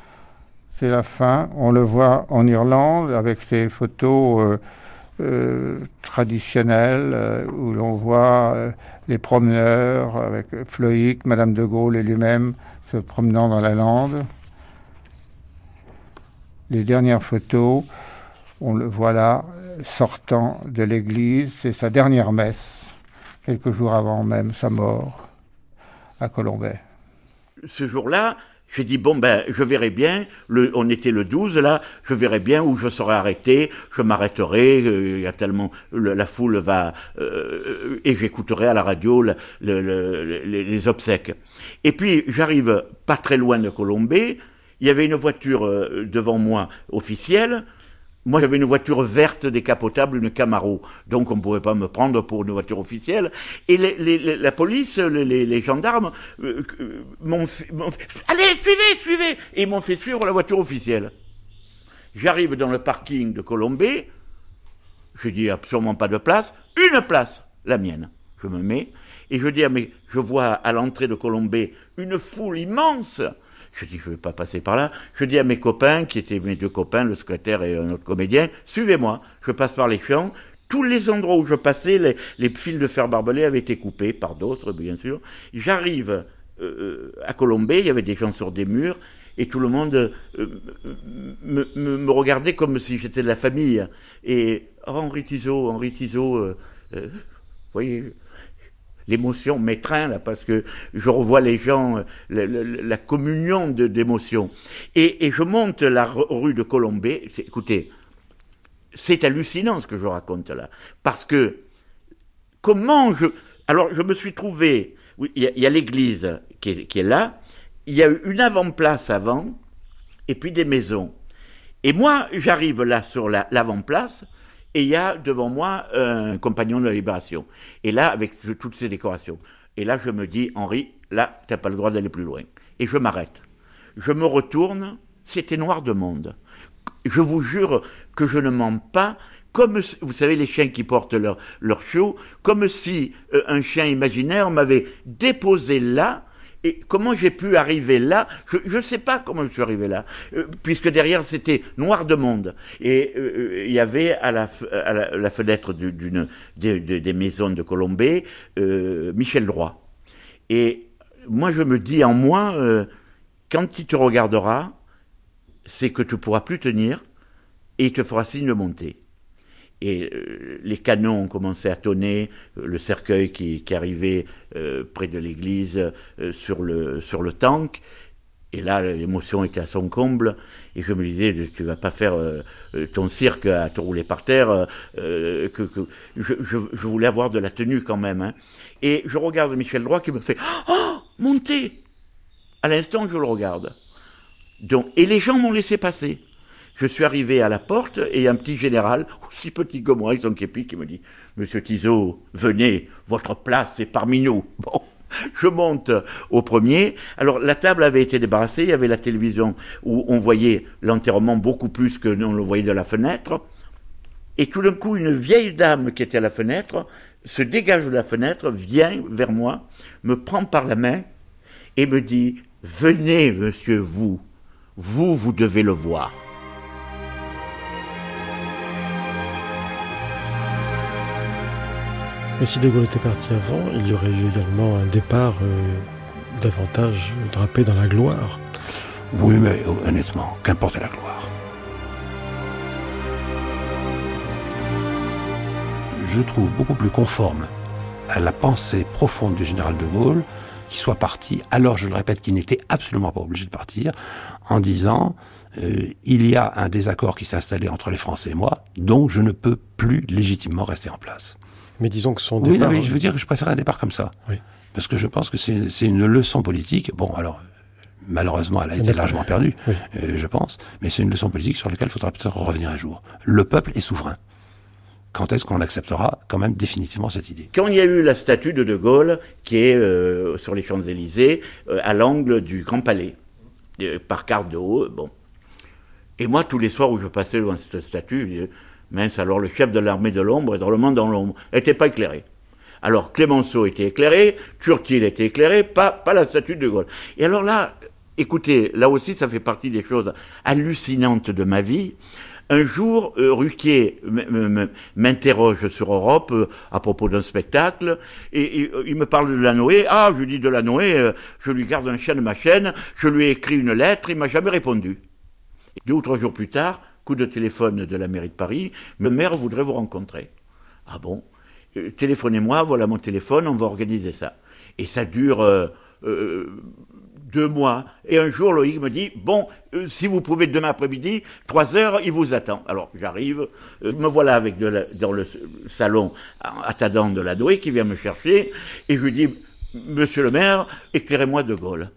C'est la fin. On le voit en Irlande avec ces photos euh, euh, traditionnelles euh, où l'on voit les promeneurs avec Floïc, Madame de Gaulle et lui-même se promenant dans la lande. Les dernières photos, on le voit là, sortant de l'église, c'est sa dernière messe, quelques jours avant même sa mort, à Colombay. Ce jour-là, j'ai dit, bon, ben, je verrai bien, le, on était le 12 là, je verrai bien où je serai arrêté, je m'arrêterai, euh, il y a tellement, la foule va, euh, et j'écouterai à la radio les, obsèques. Et puis, j'arrive pas très loin de Colombay, il y avait une voiture euh, devant moi officielle, moi, j'avais une voiture verte décapotable, une Camaro. Donc, on ne pouvait pas me prendre pour une voiture officielle. Et la police, les, gendarmes, euh, euh, m'ont fait, Allez, suivez, suivez Et m'ont fait suivre la voiture officielle. J'arrive dans le parking de Colombay. Je dis absolument pas de place. Une place, la mienne. Je me mets. Et je dis mes, je vois à l'entrée de Colombay une foule immense je dis, je ne vais pas passer par là. Je dis à mes copains, qui étaient mes deux copains, le secrétaire et un autre comédien, suivez-moi. Je passe par les champs. Tous les endroits où je passais, les, fils de fer barbelé avaient été coupés par d'autres, bien sûr. J'arrive euh, à Colombay, il y avait des gens sur des murs, et tout le monde euh, me, regardait comme si j'étais de la famille. Et Henri Tizot, Henri Tizot, euh, vous voyez, l'émotion m'étreint là parce que je revois les gens, la, communion d'émotions. Et, je monte la rue de Colombay. Écoutez, c'est hallucinant ce que je raconte là, parce que comment je, alors je me suis trouvé, il y a, l'église qui est, là, il y a une avant-place avant, et puis des maisons. Et moi, j'arrive là sur l'avant-place, et il y a devant moi un compagnon de la libération. Et là, avec toutes ces décorations. Et là, je me dis, Henri, là, tu n'as pas le droit d'aller plus loin. Et je m'arrête. Je me retourne, c'était noir de monde. Je vous jure que je ne mens pas, comme vous savez les chiens qui portent leur, leur comme si euh, un chien imaginaire m'avait déposé là et comment j'ai pu arriver là Je ne sais pas comment je suis arrivé là, euh, puisque derrière c'était noir de monde. Et euh, euh, il y avait à la, fenêtre d'une des, maisons de Colombay Michel Droit. Et moi je me dis en moi, quand il te regardera, c'est que tu pourras plus tenir et il te fera signe de monter et euh, les canons ont commencé à tonner, euh, le cercueil qui, arrivait euh, près de l'église sur, le, sur le tank. Et là, l'émotion était à son comble. Et je me disais, tu vas pas faire ton cirque à te rouler par terre. que, je, voulais avoir de la tenue quand même. Hein. Et je regarde Michel Droit qui me fait Oh, montez À l'instant, je le regarde. Donc, et les gens m'ont laissé passer. Je suis arrivé à la porte et un petit général, aussi petit que moi, avec son képi, qui me dit Monsieur Tizot, venez, votre place est parmi nous. (laughs) Bon, je monte au premier. Alors la table avait été débarrassée, il y avait la télévision où on voyait l'enterrement beaucoup plus que on le voyait de la fenêtre. Et tout d'un coup, une vieille dame qui était à la fenêtre se dégage de la fenêtre, vient vers moi, me prend par la main et me dit Venez, monsieur, vous, vous, vous devez le voir. Mais si De Gaulle était parti avant, il y aurait eu également un départ euh, davantage drapé dans la gloire. Oui, mais honnêtement, qu'importe la gloire. Je trouve beaucoup plus conforme à la pensée profonde du général de Gaulle qui soit parti, alors je le répète, qu'il n'était absolument pas obligé de partir, en disant euh, il y a un désaccord qui s'est installé entre les Français et moi, donc je ne peux plus légitimement rester en place. Mais disons que son oui, départ... Oui, mais je veux dire que je préfère un départ comme ça. Oui. Parce que je pense que c'est une leçon politique. Bon, alors, malheureusement, elle a été largement perdue, oui. euh, je pense, mais c'est une leçon politique sur laquelle il faudra peut-être revenir un jour. Le peuple est souverain. Quand est-ce qu'on acceptera quand même définitivement cette idée? Quand il y a eu la statue de De Gaulle, qui est euh, sur les Champs-Élysées, euh, à l'angle du Grand Palais, euh, par carte de haut, bon. Et moi, tous les soirs où je passais devant cette statue, je disais, mince, alors le chef de l'armée de l'ombre est drôlement dans l'ombre, n'était pas éclairé. Alors Clémenceau était éclairé, Turtil était éclairé, pas, pas la statue de, Gaulle. Et alors là, écoutez, là aussi, ça fait partie des choses hallucinantes de ma vie. Un jour, euh, Ruquier m'interroge sur Europe euh, à propos d'un spectacle, et, et, il me parle de Lanoé. Ah, je dis de Lanoé, euh, je lui garde un chien de ma chaîne, je lui ai écrit une lettre, il m'a jamais répondu. Deux ou trois jours plus tard, coup de téléphone de la mairie de Paris, le maire voudrait vous rencontrer. Ah bon? Téléphonez-moi, voilà mon téléphone, on va organiser ça. Et ça dure deux mois. Et un jour, Loïc me dit, bon, euh, si vous pouvez demain après-midi, trois heures, il vous attend. Alors j'arrive, euh, me voilà avec dans le salon attendant de la Douai qui vient me chercher, et je lui dis, monsieur le maire, éclairez-moi De Gaulle.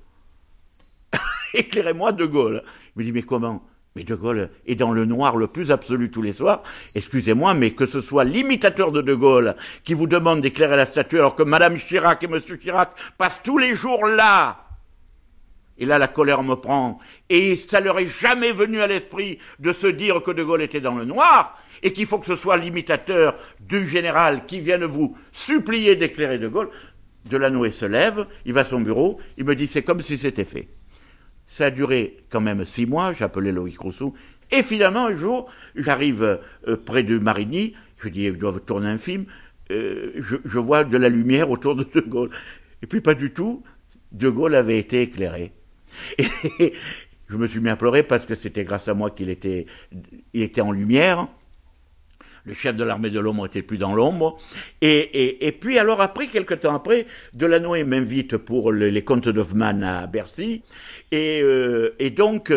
(laughs) éclairez-moi De Gaulle. Il me dit, mais comment? Mais De Gaulle est dans le noir le plus absolu tous les soirs. Excusez-moi, mais que ce soit l'imitateur de De Gaulle qui vous demande d'éclairer la statue alors que Madame Chirac et Monsieur Chirac passent tous les jours là et là, la colère me prend. Et ça leur est jamais venu à l'esprit de se dire que De Gaulle était dans le noir et qu'il faut que ce soit l'imitateur du général qui vienne vous supplier d'éclairer De Gaulle. Delanoë se lève, il va à son bureau, il me dit c'est comme si c'était fait. Ça a duré quand même six mois, j'appelais Loïc Rousseau, et finalement un jour, j'arrive euh, près de Marigny, je dis je dois tourner un film, euh, je, vois de la lumière autour de De Gaulle. Et puis pas du tout, De Gaulle avait été éclairé. Et je me suis mis à pleurer parce que c'était grâce à moi qu'il était, il était en lumière. Le chef de l'armée de l'ombre était plus dans l'ombre. Et, et, puis, alors après, quelques temps après, Delanoë m'invite pour le, les contes d'Hoffmann à Bercy. Et, euh, et donc,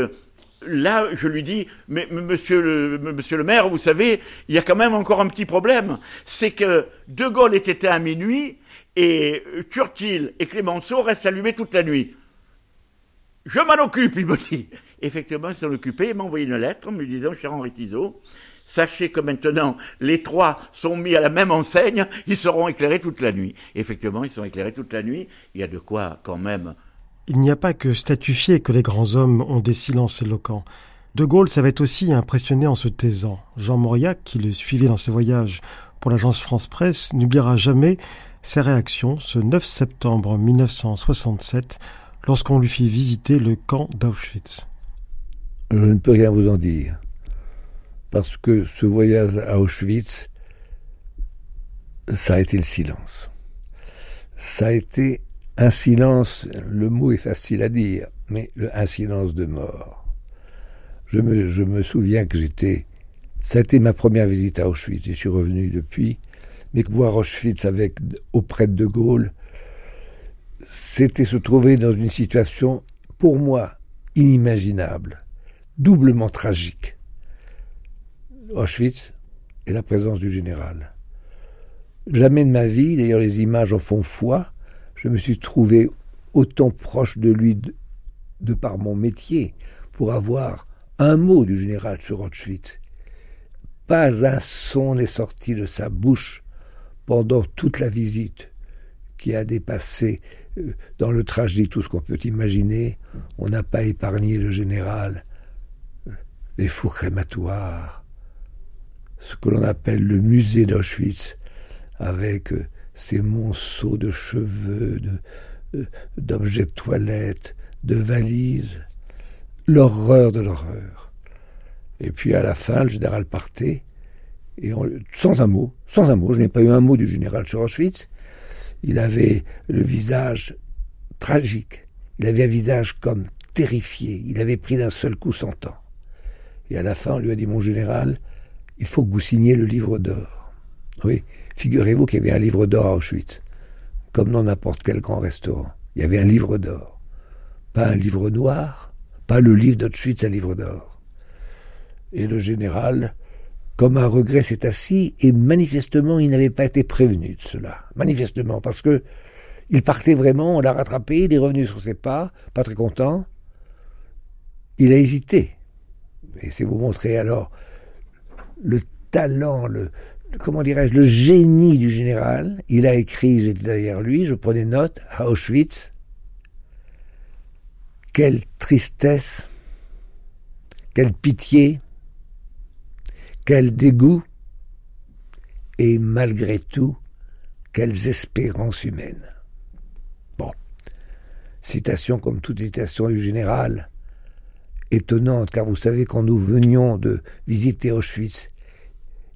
là, je lui dis, mais monsieur le, maire, vous savez, il y a quand même encore un petit problème. C'est que De Gaulle était à minuit et Turtil et Clémenceau restent allumés toute la nuit. Je m'en occupe, il me dit. Effectivement, il s'en occupé, il m'a envoyé une lettre me disant, cher Henri Tizot, sachez que maintenant, les trois sont mis à la même enseigne, ils seront éclairés toute la nuit. Effectivement, ils sont éclairés toute la nuit. Il y a de quoi, quand même. Il n'y a pas que statufier que les grands hommes ont des silences éloquents. De Gaulle savait aussi impressionner en se taisant. Jean Mauriac, qui le suivait dans ses voyages pour l'agence France Presse, n'oubliera jamais ses réactions ce 9 septembre 1967 lorsqu'on lui fit visiter le camp d'Auschwitz Je ne peux rien vous en dire, parce que ce voyage à Auschwitz, ça a été le silence. Ça a été un silence, le mot est facile à dire, mais un silence de mort. Je me, je me souviens que j'étais... Ça a été ma première visite à Auschwitz, je suis revenu depuis, mais voir Auschwitz avec, auprès de De Gaulle, c'était se trouver dans une situation, pour moi, inimaginable, doublement tragique. Auschwitz et la présence du général. Jamais de ma vie, d'ailleurs les images en font foi, je me suis trouvé autant proche de lui de, par mon métier, pour avoir un mot du général sur Auschwitz. Pas un son n'est sorti de sa bouche pendant toute la visite qui a dépassé euh, dans le trajet tout ce qu'on peut imaginer. On n'a pas épargné le général, euh, les fours crématoires, ce que l'on appelle le musée d'Auschwitz, avec euh, ses monceaux de cheveux, d'objets de toilette, de valises, l'horreur de l'horreur. Et puis à la fin, le général partait, et sans un mot, sans un mot, je n'ai pas eu un mot du général sur. Il avait le visage tragique, il avait un visage comme terrifié, il avait pris d'un seul coup son temps. Et à la fin, on lui a dit, mon général, il faut que vous signiez le livre d'or. Oui, figurez-vous qu'il y avait un livre d'or à Auschwitz, comme dans n'importe quel grand restaurant. Il y avait un livre d'or. Pas un livre noir, pas le livre d'Auschwitz, un livre d'or. Et le général, comme un regret, s'est assis et manifestement, il n'avait pas été prévenu de cela. Manifestement, parce que il partait vraiment, on l'a rattrapé, il est revenu sur ses pas, pas très content. Il a hésité. Et c'est vous montrer alors le talent, le, comment dirais-je, le génie du général. Il a écrit, j'étais derrière lui, je prenais note, à Auschwitz. Quelle tristesse, quelle pitié, quel dégoût, et malgré tout, quelles espérances humaines. Bon, citation comme toute citation du général, étonnante, car vous savez, quand nous venions de visiter Auschwitz,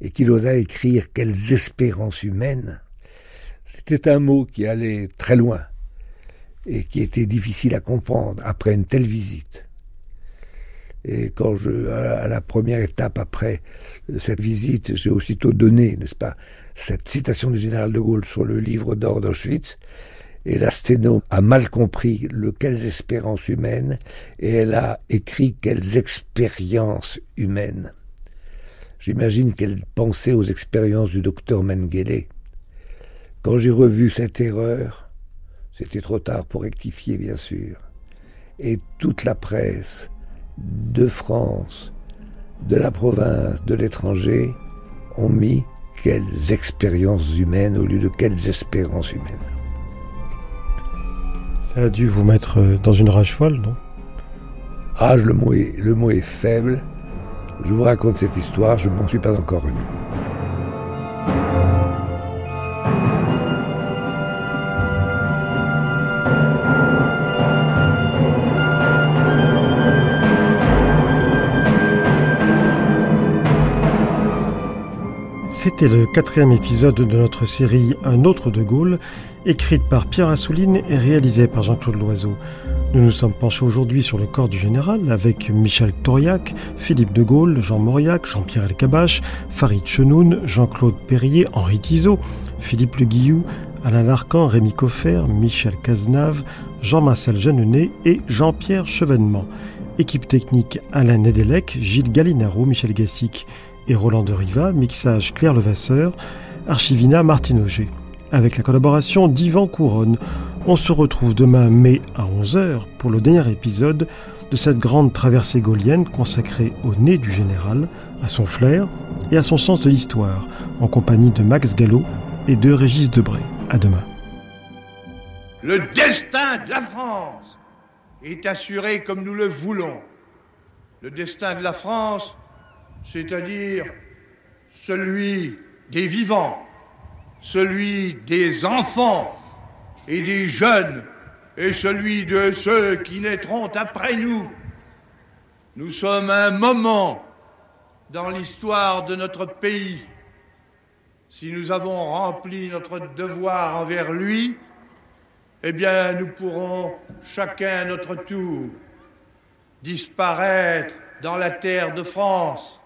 et qu'il osa écrire quelles espérances humaines, c'était un mot qui allait très loin et qui était difficile à comprendre après une telle visite. Et quand je, à la première étape après cette visite, j'ai aussitôt donné, n'est-ce pas, cette citation du général de Gaulle sur le livre d'or d'Auschwitz, et la sténo a mal compris le quelles espérances humaines, et elle a écrit quelles expériences humaines. J'imagine qu'elle pensait aux expériences du docteur Mengele. Quand j'ai revu cette erreur, c'était trop tard pour rectifier, bien sûr, et toute la presse de France, de la province, de l'étranger, ont mis quelles expériences humaines au lieu de quelles espérances humaines. Ça a dû vous mettre euh, dans une rage folle, non? Rage, le mot est, le mot est faible, je vous raconte cette histoire, je ne m'en suis pas encore remis. C'était le quatrième épisode de notre série Un autre de Gaulle, écrite par Pierre Assouline et réalisée par Jean-Claude Loiseau. Nous nous sommes penchés aujourd'hui sur le corps du général avec Michel Tauriac, Philippe de Gaulle, Jean Mauriac, Jean-Pierre Elkabach, Farid Chenoun, Jean-Claude Perrier, Henri Tizot, Philippe Le Guillou, Alain Larcan, Rémi Coffer, Michel Cazenave, Jean-Marcel Jeannenet et Jean-Pierre Chevènement. Équipe technique Alain Nedelec, Gilles Gallinaro, Michel Gassic et Roland de Riva, mixage Claire Levasseur, Archivina Martine Auger avec la collaboration d'Yvan Couronne. On se retrouve demain mai à 11h pour le dernier épisode de cette grande traversée gaulienne consacrée au nez du général, à son flair et à son sens de l'histoire, en compagnie de Max Gallo et de Régis Debray. À demain. Le destin de la France est assuré comme nous le voulons. Le destin de la France, c'est-à-dire celui des vivants, celui des enfants et des jeunes et celui de ceux qui naîtront après nous. Nous sommes un moment dans l'histoire de notre pays. Si nous avons rempli notre devoir envers lui, eh bien nous pourrons chacun à notre tour disparaître dans la terre de France